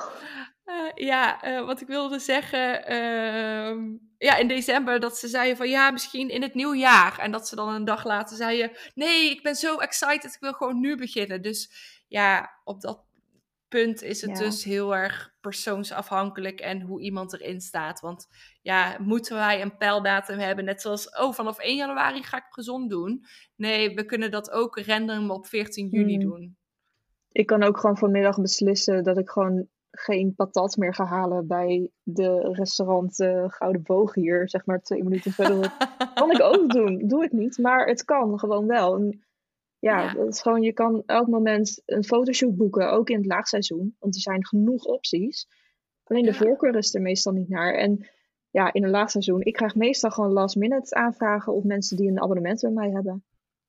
Uh, ja, uh, wat ik wilde zeggen, uh, ja, in december dat ze zeiden van ja, misschien in het nieuwe jaar. En dat ze dan een dag later zeiden, nee, ik ben zo excited, ik wil gewoon nu beginnen. Dus ja, op dat punt is het dus heel erg persoonsafhankelijk en hoe iemand erin staat. Want ja, moeten wij een pijldatum hebben, net zoals, oh, vanaf 1 januari ga ik gezond doen. Nee, we kunnen dat ook random op 14 juni hmm. doen. Ik kan ook gewoon vanmiddag beslissen dat ik gewoon geen patat meer gaan halen bij de restaurant uh, Gouden Boog hier, zeg maar twee minuten verder. kan ik ook doen, doe ik niet, maar het kan gewoon wel. En ja, is gewoon, je kan elk moment een fotoshoot boeken, ook in het laagseizoen, want er zijn genoeg opties. Alleen de voorkeur is er meestal niet naar. En ja, in een laagseizoen, ik krijg meestal gewoon last minute aanvragen op mensen die een abonnement bij mij hebben.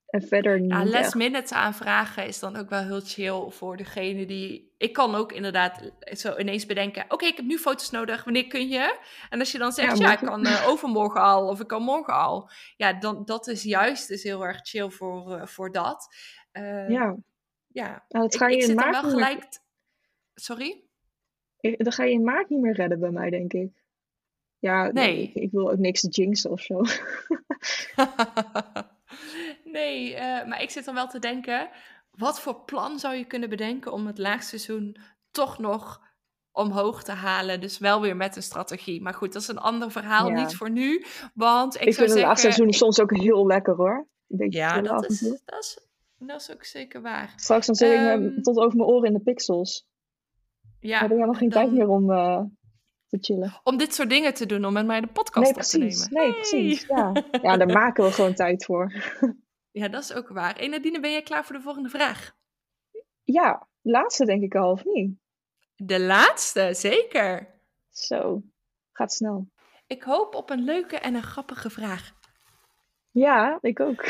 En verder niet. Ja, last minute aanvragen is dan ook wel heel chill voor degene die. Ik kan ook inderdaad zo ineens bedenken: oké, ik heb nu foto's nodig, wanneer kun je? En als je dan zegt: ja, ik kan uh, overmorgen al of ik kan morgen al. Ja, dan dat is juist dus heel erg chill voor, uh, voor dat. Uh, ja. Ja, nou, dat ga je ik, ik in maart wel gelijk. Meer... Sorry? Ik, dan ga je in maart niet meer redden bij mij, denk ik. Ja, nee. Ik, ik wil ook niks jinxen of zo. Nee, uh, maar ik zit dan wel te denken, wat voor plan zou je kunnen bedenken om het laagseizoen toch nog omhoog te halen. Dus wel weer met een strategie. Maar goed, dat is een ander verhaal, niet voor nu. Want ik, ik zou vind het laagseizoen soms ook heel lekker hoor. Ja, dat is, dat, is, dat is ook zeker waar. Straks dan zit ik um, tot over mijn oren in de pixels. Ja. heb ik helemaal geen tijd meer om uh, te chillen. Om dit soort dingen te doen, om met mij de podcast nee, op te nemen. Nee, precies. Ja. ja, daar maken we gewoon tijd voor. Ja, dat is ook waar. En Nadine, ben jij klaar voor de volgende vraag? Ja, laatste denk ik al, of niet? De laatste, zeker. Zo, gaat snel. Ik hoop op een leuke en een grappige vraag. Ja, ik ook.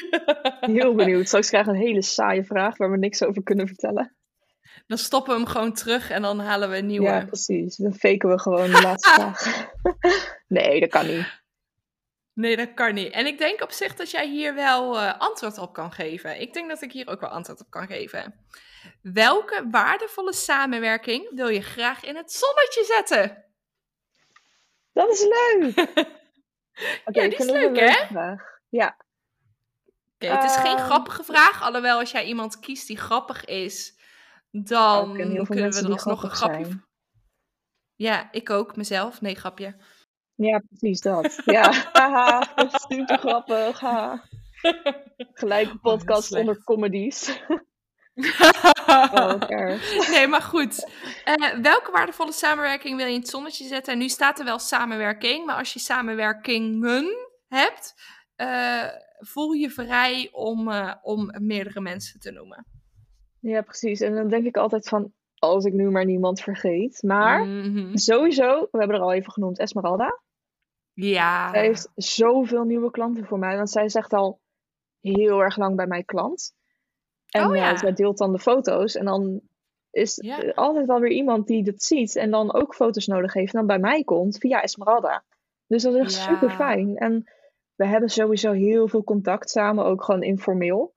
Heel benieuwd. Straks krijgen we een hele saaie vraag waar we niks over kunnen vertellen. Dan stoppen we hem gewoon terug en dan halen we een nieuwe. Ja, precies. Dan faken we gewoon de laatste vraag. nee, dat kan niet. Nee, dat kan niet. En ik denk op zich dat jij hier wel uh, antwoord op kan geven. Ik denk dat ik hier ook wel antwoord op kan geven. Welke waardevolle samenwerking wil je graag in het zonnetje zetten? Dat is leuk! Oké, ja, die is leuk, hè? Vraag. Ja. Oké, het is geen ehm, grappige vraag. Alhoewel, als jij iemand kiest die grappig is, dan kunnen we er alsnog een grapje... Zijn. Ja, ik ook, mezelf. Nee, grapje. Ja, precies dat. Ja, haha, super grappig. Ha. Gelijk een podcast oh, onder comedies. oh, nee, maar goed. Uh, welke waardevolle samenwerking wil je in het zonnetje zetten? En nu staat er wel samenwerking, maar als je samenwerkingen hebt, uh, voel je vrij om, uh, om meerdere mensen te noemen. Ja, precies. En dan denk ik altijd van, als ik nu maar niemand vergeet. Maar mm -hmm. sowieso, we hebben er al even genoemd, Esmeralda. Ja. Zij heeft zoveel nieuwe klanten voor mij. Want zij is echt al heel erg lang bij mij klant. En Oh, ja. eh, zij deelt dan de foto's. En dan is Ja. er altijd wel weer iemand die dat ziet. En dan ook foto's nodig heeft. En dan bij mij komt via Esmeralda. Dus dat is echt Ja. super fijn. En we hebben sowieso heel veel contact samen. Ook gewoon informeel.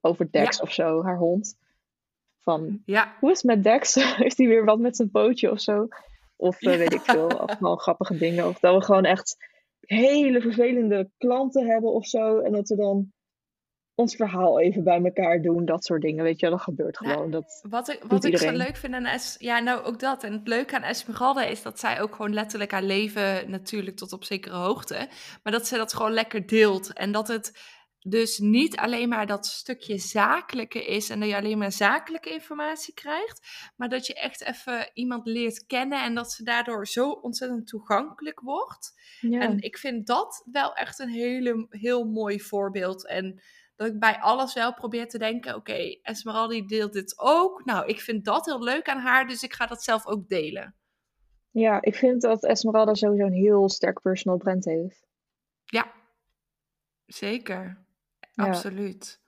Over Dex Ja. of zo, haar hond. Van, Ja. hoe is het met Dex? Heeft hij weer wat met zijn pootje of zo? Of eh, Ja. weet ik veel, of gewoon grappige dingen. Of dat we gewoon echt hele vervelende klanten hebben of zo. En dat we dan ons verhaal even bij elkaar doen. Dat soort dingen, weet je wel. Dat gebeurt Nou, gewoon. Dat, Wat ik, wat ik zo leuk vind aan Es... Ja, nou ook dat. En het leuke aan Esmeralda is dat zij ook gewoon letterlijk haar leven natuurlijk tot op zekere hoogte. Maar dat ze dat gewoon lekker deelt. En dat het dus niet alleen maar dat stukje zakelijke is en dat je alleen maar zakelijke informatie krijgt. Maar dat je echt even iemand leert kennen en dat ze daardoor zo ontzettend toegankelijk wordt. ja. En ik vind dat wel echt een hele, heel mooi voorbeeld. En dat ik bij alles wel probeer te denken: oké, Esmeralda deelt dit ook. Nou, ik vind dat heel leuk aan haar, dus ik ga dat zelf ook delen. ja, ik vind dat Esmeralda sowieso een heel sterk personal brand heeft. Ja, zeker. Absoluut.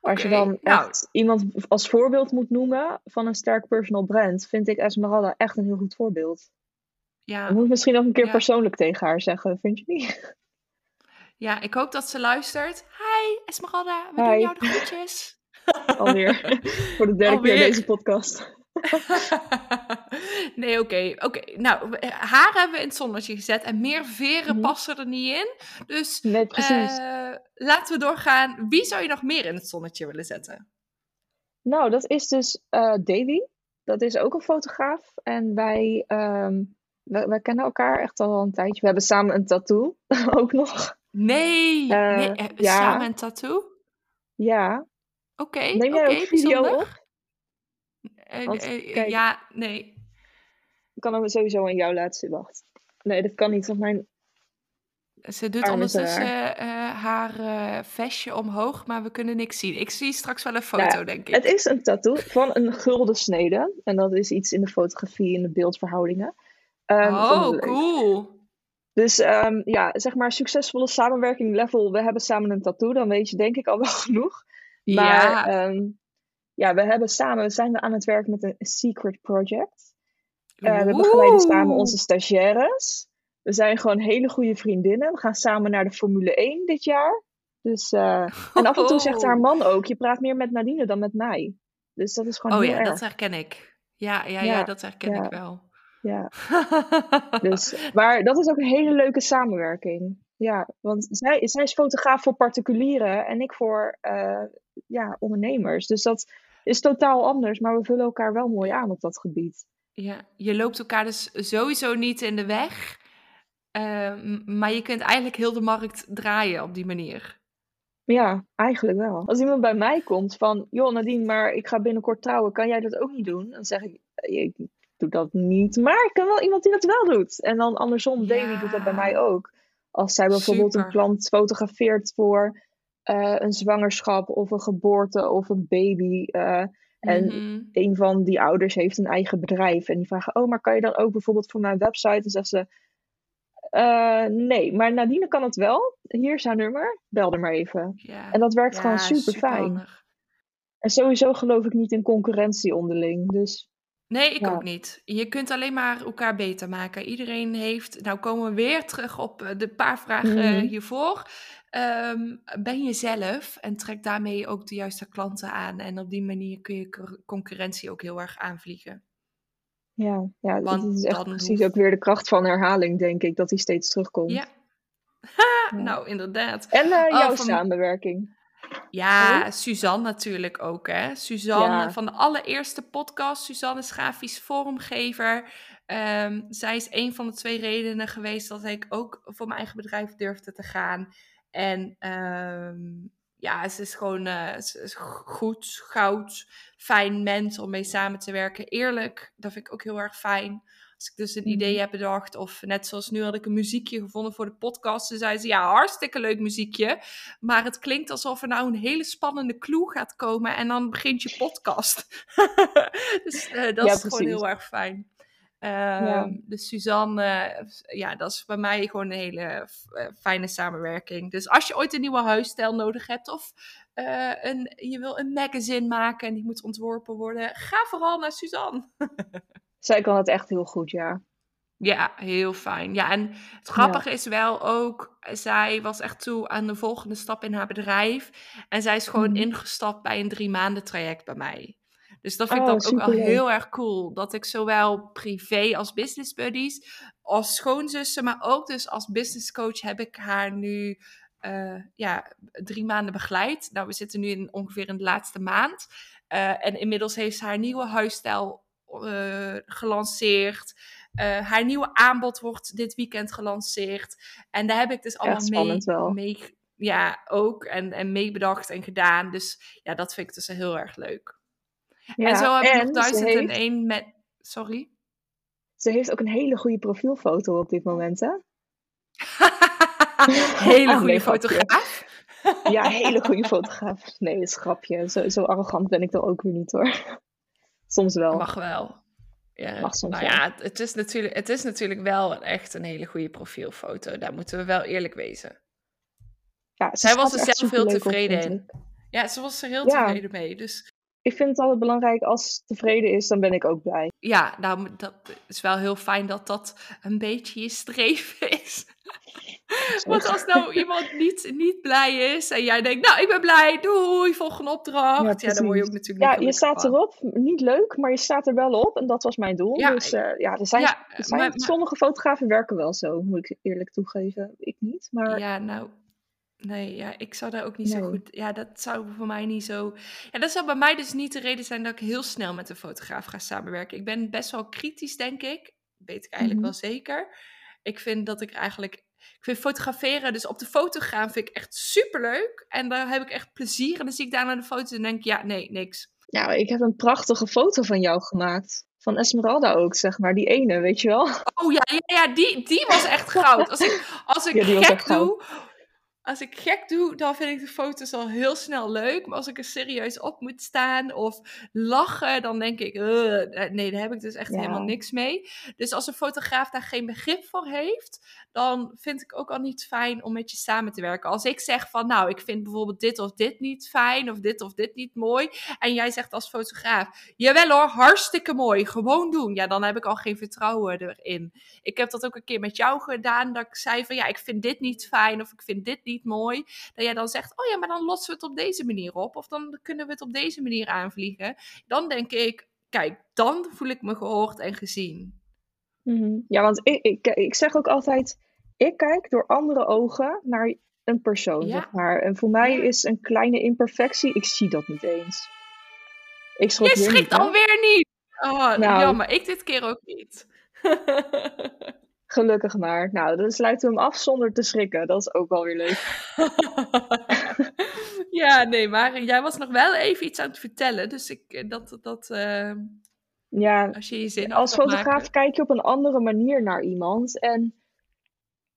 Als je dan nou. iemand als voorbeeld moet noemen van een sterk personal brand, vind ik Esmeralda echt een heel goed voorbeeld. Ja, Ik moet misschien nog een keer Ja. persoonlijk tegen haar zeggen, vind je niet? ja, ik hoop dat ze luistert. Hi, Esmeralda, we doen Hi. jou de groetjes. Alweer. Voor de derde Alweer. keer deze podcast. nee, oké. oké. Nou, we- haar hebben we in het zonnetje gezet en meer veren Mhm. passen er niet in. Dus Nee, precies. eh, laten we doorgaan. Wie zou je nog meer in het zonnetje willen zetten? Nou, dat is dus eh Davy. Dat is ook een fotograaf. En wij, wij, wij kennen elkaar echt al een tijdje. We hebben samen een tattoo ook nog. Nee, Eh, nee eh, ja. samen een tattoo? Ja. Oké, Neem oké, jij ook video bijzonder. op? Eh, Want, eh, kijk. ja, nee. Ik kan hem sowieso aan jou laten zien. Wacht. Nee, dat kan niet. Want mijn... Ze doet ondertussen eh, haar eh, vestje omhoog, maar we kunnen niks zien. Ik zie straks wel een foto, Nou denk ik. Het is een tattoo van een gulden snede. En dat is iets in de fotografie en de beeldverhoudingen. Ehm, oh, cool. Dus ehm, ja, zeg maar succesvolle samenwerking level. We hebben samen een tattoo. Dan weet je denk ik al wel genoeg. Maar ja, ehm, ja, we hebben samen, we zijn aan het werk met een secret project. Eh, we begeleiden samen onze stagiaires. We zijn gewoon hele goede vriendinnen. We gaan samen naar de Formule 1 dit jaar. Dus, eh, en af en toe zegt haar Oh. man ook: je praat meer met Nadine dan met mij. Dus dat is gewoon Oh heel ja, erg. dat herken ik. Ja, ja, ja, Ja, dat herken ja. ik wel. Ja, dus, maar dat is ook een hele leuke samenwerking. Ja, want zij, zij is fotograaf voor particulieren en ik voor eh, ja, ondernemers. Dus dat is totaal anders, maar we vullen elkaar wel mooi aan op dat gebied. Ja, je loopt elkaar dus sowieso niet in de weg. ehm, maar je kunt eigenlijk heel de markt draaien op die manier. Ja, eigenlijk wel. Als iemand bij mij komt van, joh Nadine, maar ik ga binnenkort trouwen, kan jij dat ook niet doen? Dan zeg ik, "Eh, ik doe dat niet, maar ik ken wel iemand die dat wel doet. En dan andersom, Davy doet dat bij Ja. mij ook. Als zij bijvoorbeeld een klant fotografeert voor eh, een zwangerschap of een geboorte of een baby. eh, en Mhm. een van die ouders heeft een eigen bedrijf. En die vragen, oh, maar kan je dan ook bijvoorbeeld voor mijn website? Dan zegt ze, "Eh, nee, maar Nadine kan het wel. Hier is haar nummer, bel er maar even. Ja. En dat werkt Ja, gewoon super fijn. En sowieso geloof ik niet in concurrentie onderling. Dus Nee, ik Ja. ook niet. Je kunt alleen maar elkaar beter maken. Iedereen heeft, nou komen we weer terug op eh, de paar vragen eh, Mhm. hiervoor. Ehm, ben jezelf en trek daarmee ook de juiste klanten aan. En op die manier kun je concurrentie ook heel erg aanvliegen. ja, ja dat is echt precies hoeft- ook weer de kracht van herhaling, denk ik. Dat die steeds terugkomt. Ja. Ja. Nou, inderdaad. En eh, Oh, jouw van- samenwerking. Ja, Suzanne natuurlijk ook, hè. Suzanne Ja. van de allereerste podcast. Suzanne is grafisch vormgever. Ehm, zij is een van de twee redenen geweest dat ik ook voor mijn eigen bedrijf durfde te gaan. En ehm, ja, ze is gewoon eh, ze is goed, goud, fijn mens om mee samen te werken. Eerlijk, dat vind ik ook heel erg fijn. Als ik dus een Mhm. idee heb bedacht, of net zoals nu had ik een muziekje gevonden voor de podcast. Toen zei ze, ja, hartstikke leuk muziekje. Maar het klinkt alsof er nou een hele spannende clue gaat komen en dan begint je podcast. dus eh, dat Ja, is gewoon heel erg fijn. Ehm, dus Suzanne, ja, dat is bij mij gewoon een hele fijne samenwerking. Dus als je ooit een nieuwe huisstijl nodig hebt of een, je wil een magazine maken en die moet ontworpen worden, ga vooral naar Suzanne. Zij kan het echt heel goed, ja. Ja, heel fijn. Ja, en het grappige is wel ook, zij was echt toe aan de volgende stap in haar bedrijf. En zij is gewoon mhm. ingestapt bij een drie maanden traject bij mij. Dus dat vind ik oh, dan ook wel heel erg cool. Dat ik zowel privé als business buddies, als schoonzussen, maar ook dus als business coach heb ik haar nu uh, ja, drie maanden begeleid. Nou, we zitten nu in ongeveer in de laatste maand. Uh, en inmiddels heeft ze haar nieuwe huisstijl uh, gelanceerd. Uh, haar nieuwe aanbod wordt dit weekend gelanceerd. En daar heb ik dus allemaal mee, mee, ja, ook en, en mee bedacht en gedaan. Dus ja, dat vind ik dus heel erg leuk. Ja, en zo heb ik nog duizend en één met... Sorry? Ze heeft ook een hele goede profielfoto op dit moment, hè? hele goede fotograaf. ja, hele goede fotograaf. Nee, is grapje. Zo, zo arrogant ben ik dan ook weer niet, hoor. Soms wel. Mag wel. Ja, nou ja, het is, natuurlijk, het is natuurlijk wel echt een hele goede profielfoto. Daar moeten we wel eerlijk wezen. Ja, Zij was er zelf heel tevreden in. Ja, ze was er heel tevreden mee. Dus... Ik vind het altijd belangrijk, als ze tevreden is, dan ben ik ook blij. Ja, nou, dat is wel heel fijn dat dat een beetje je streven is. Want als nou iemand niet, niet blij is en jij denkt, nou, ik ben blij, doei, volgende opdracht. Ja, dan word je ook natuurlijk Ja, je staat erop, niet leuk, maar je staat er wel op en dat was mijn doel. Ja, dus uh, ja, er zijn, er zijn sommige fotografen werken wel zo, moet ik eerlijk toegeven. Ik niet, maar... Ja, nou, Nee, ja, ik zou daar ook niet zo goed. Ja, dat zou voor mij niet zo. Ja, dat zou bij mij dus niet de reden zijn dat ik heel snel met een fotograaf ga samenwerken. Ik ben best wel kritisch, denk ik. Weet ik eigenlijk mhm. wel zeker. Ik vind dat ik eigenlijk ik vind fotograferen, dus op de foto gaan, vind ik echt super leuk. En daar heb ik echt plezier. En dan zie ik daar naar de foto en denk ik, ja, nee, niks. Ja, ik heb een prachtige foto van jou gemaakt. Van Esmeralda ook, zeg maar. Die ene, weet je wel? Oh ja, ja, ja die, die was echt goud. Als ik, als ik gek doe, als ik gek doe, dan vind ik de foto's al heel snel leuk. Maar als ik er serieus op moet staan of lachen, dan denk ik, nee, daar heb ik dus echt helemaal niks mee. Dus als een fotograaf daar geen begrip voor heeft, dan vind ik ook al niet fijn om met je samen te werken. Als ik zeg van, nou, ik vind bijvoorbeeld dit of dit niet fijn, of dit of dit niet mooi. En jij zegt als fotograaf, jawel hoor, hartstikke mooi, gewoon doen. Ja, dan heb ik al geen vertrouwen erin. Ik heb dat ook een keer met jou gedaan, dat ik zei van, ja, ik vind dit niet fijn, of ik vind dit niet mooi. Dat jij dan zegt, oh ja, maar dan lossen we het op deze manier op. Of dan kunnen we het op deze manier aanvliegen. Dan denk ik, kijk, dan voel ik me gehoord en gezien. Mhm. Ja, want ik, ik, ik zeg ook altijd, ik kijk door andere ogen naar een persoon, zeg maar. En voor mij is een kleine imperfectie, ik zie dat niet eens. Ik schrik Je schrikt alweer niet! Oh, nou, jammer. Ik dit keer ook niet. Gelukkig maar. Nou, dan sluiten we hem af zonder te schrikken. Dat is ook wel weer leuk. ja, nee, maar jij was nog wel even iets aan het vertellen. Dus ik, eh, dat, dat uh, ja, als je je zin Als fotograaf kijk je op een andere manier naar iemand. En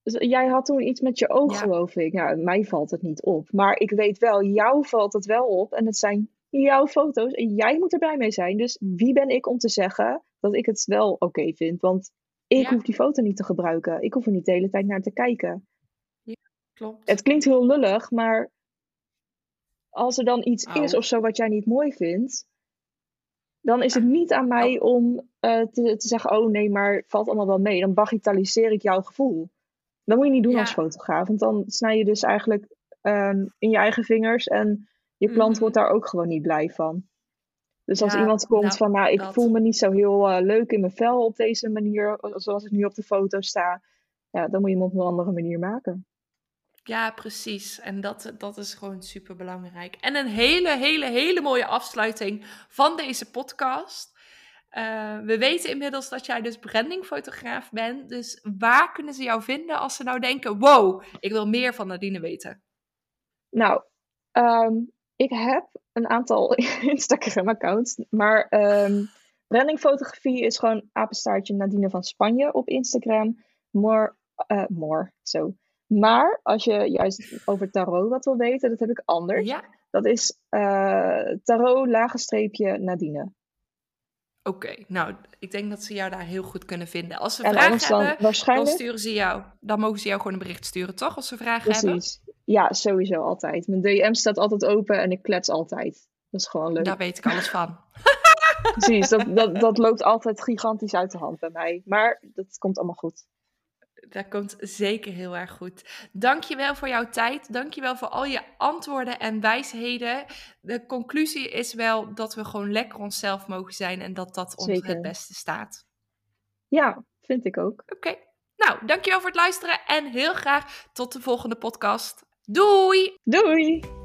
jij had toen iets met je oog, geloof ik. Nou, mij valt het niet op. Maar ik weet wel, jou valt het wel op. En het zijn jouw foto's. En jij moet er blij mee zijn. Dus wie ben ik om te zeggen dat ik het wel oké vind? Want ik hoef die foto niet te gebruiken. Ik hoef er niet de hele tijd naar te kijken. Ja, klopt. Het klinkt heel lullig, maar als er dan iets is of zo wat jij niet mooi vindt, dan is het niet aan mij om uh, te, te, zeggen: Oh nee, maar valt allemaal wel mee. Dan bagitaliseer ik jouw gevoel. Dat moet je niet doen als fotograaf, want dan snij je dus eigenlijk um, in je eigen vingers en je klant mhm. wordt daar ook gewoon niet blij van. Dus als iemand komt nou, van, nou, ik voel me niet zo heel uh, leuk in mijn vel op deze manier, zoals ik nu op de foto sta, ja, dan moet je hem op een andere manier maken. Ja, precies. En dat, dat is gewoon super belangrijk. En een hele, hele, hele mooie afsluiting van deze podcast. Uh, we weten inmiddels dat jij dus brandingfotograaf bent. Dus waar kunnen ze jou vinden als ze nou denken: wow, ik wil meer van Nadine weten? Nou, um, ik heb een aantal Instagram-accounts, maar um, brandingfotografie is gewoon apenstaartje Nadine van Spanje op Instagram. More, uh, more, zo. Maar als je juist over tarot wat wil weten, dat heb ik anders. Ja. Dat is uh, tarot Oké, nou, ik denk dat ze jou daar heel goed kunnen vinden. Als ze En vragen dan hebben, dan waarschijnlijk. sturen ze jou. Dan mogen ze jou gewoon een bericht sturen, toch? Als ze vragen hebben. Precies. Ja, sowieso altijd. Mijn DM staat altijd open en ik klets altijd. Dat is gewoon leuk. Daar weet ik alles van. Precies, dat, dat, dat loopt altijd gigantisch uit de hand bij mij. Maar dat komt allemaal goed. Dat komt zeker heel erg goed. Dankjewel voor jouw tijd. Dankjewel voor al je antwoorden en wijsheden. De conclusie is wel dat we gewoon lekker onszelf mogen zijn en dat dat ons het beste staat. Ja, vind ik ook. Oké. Nou, dankjewel voor het luisteren en heel graag tot de volgende podcast. Doei! Doei!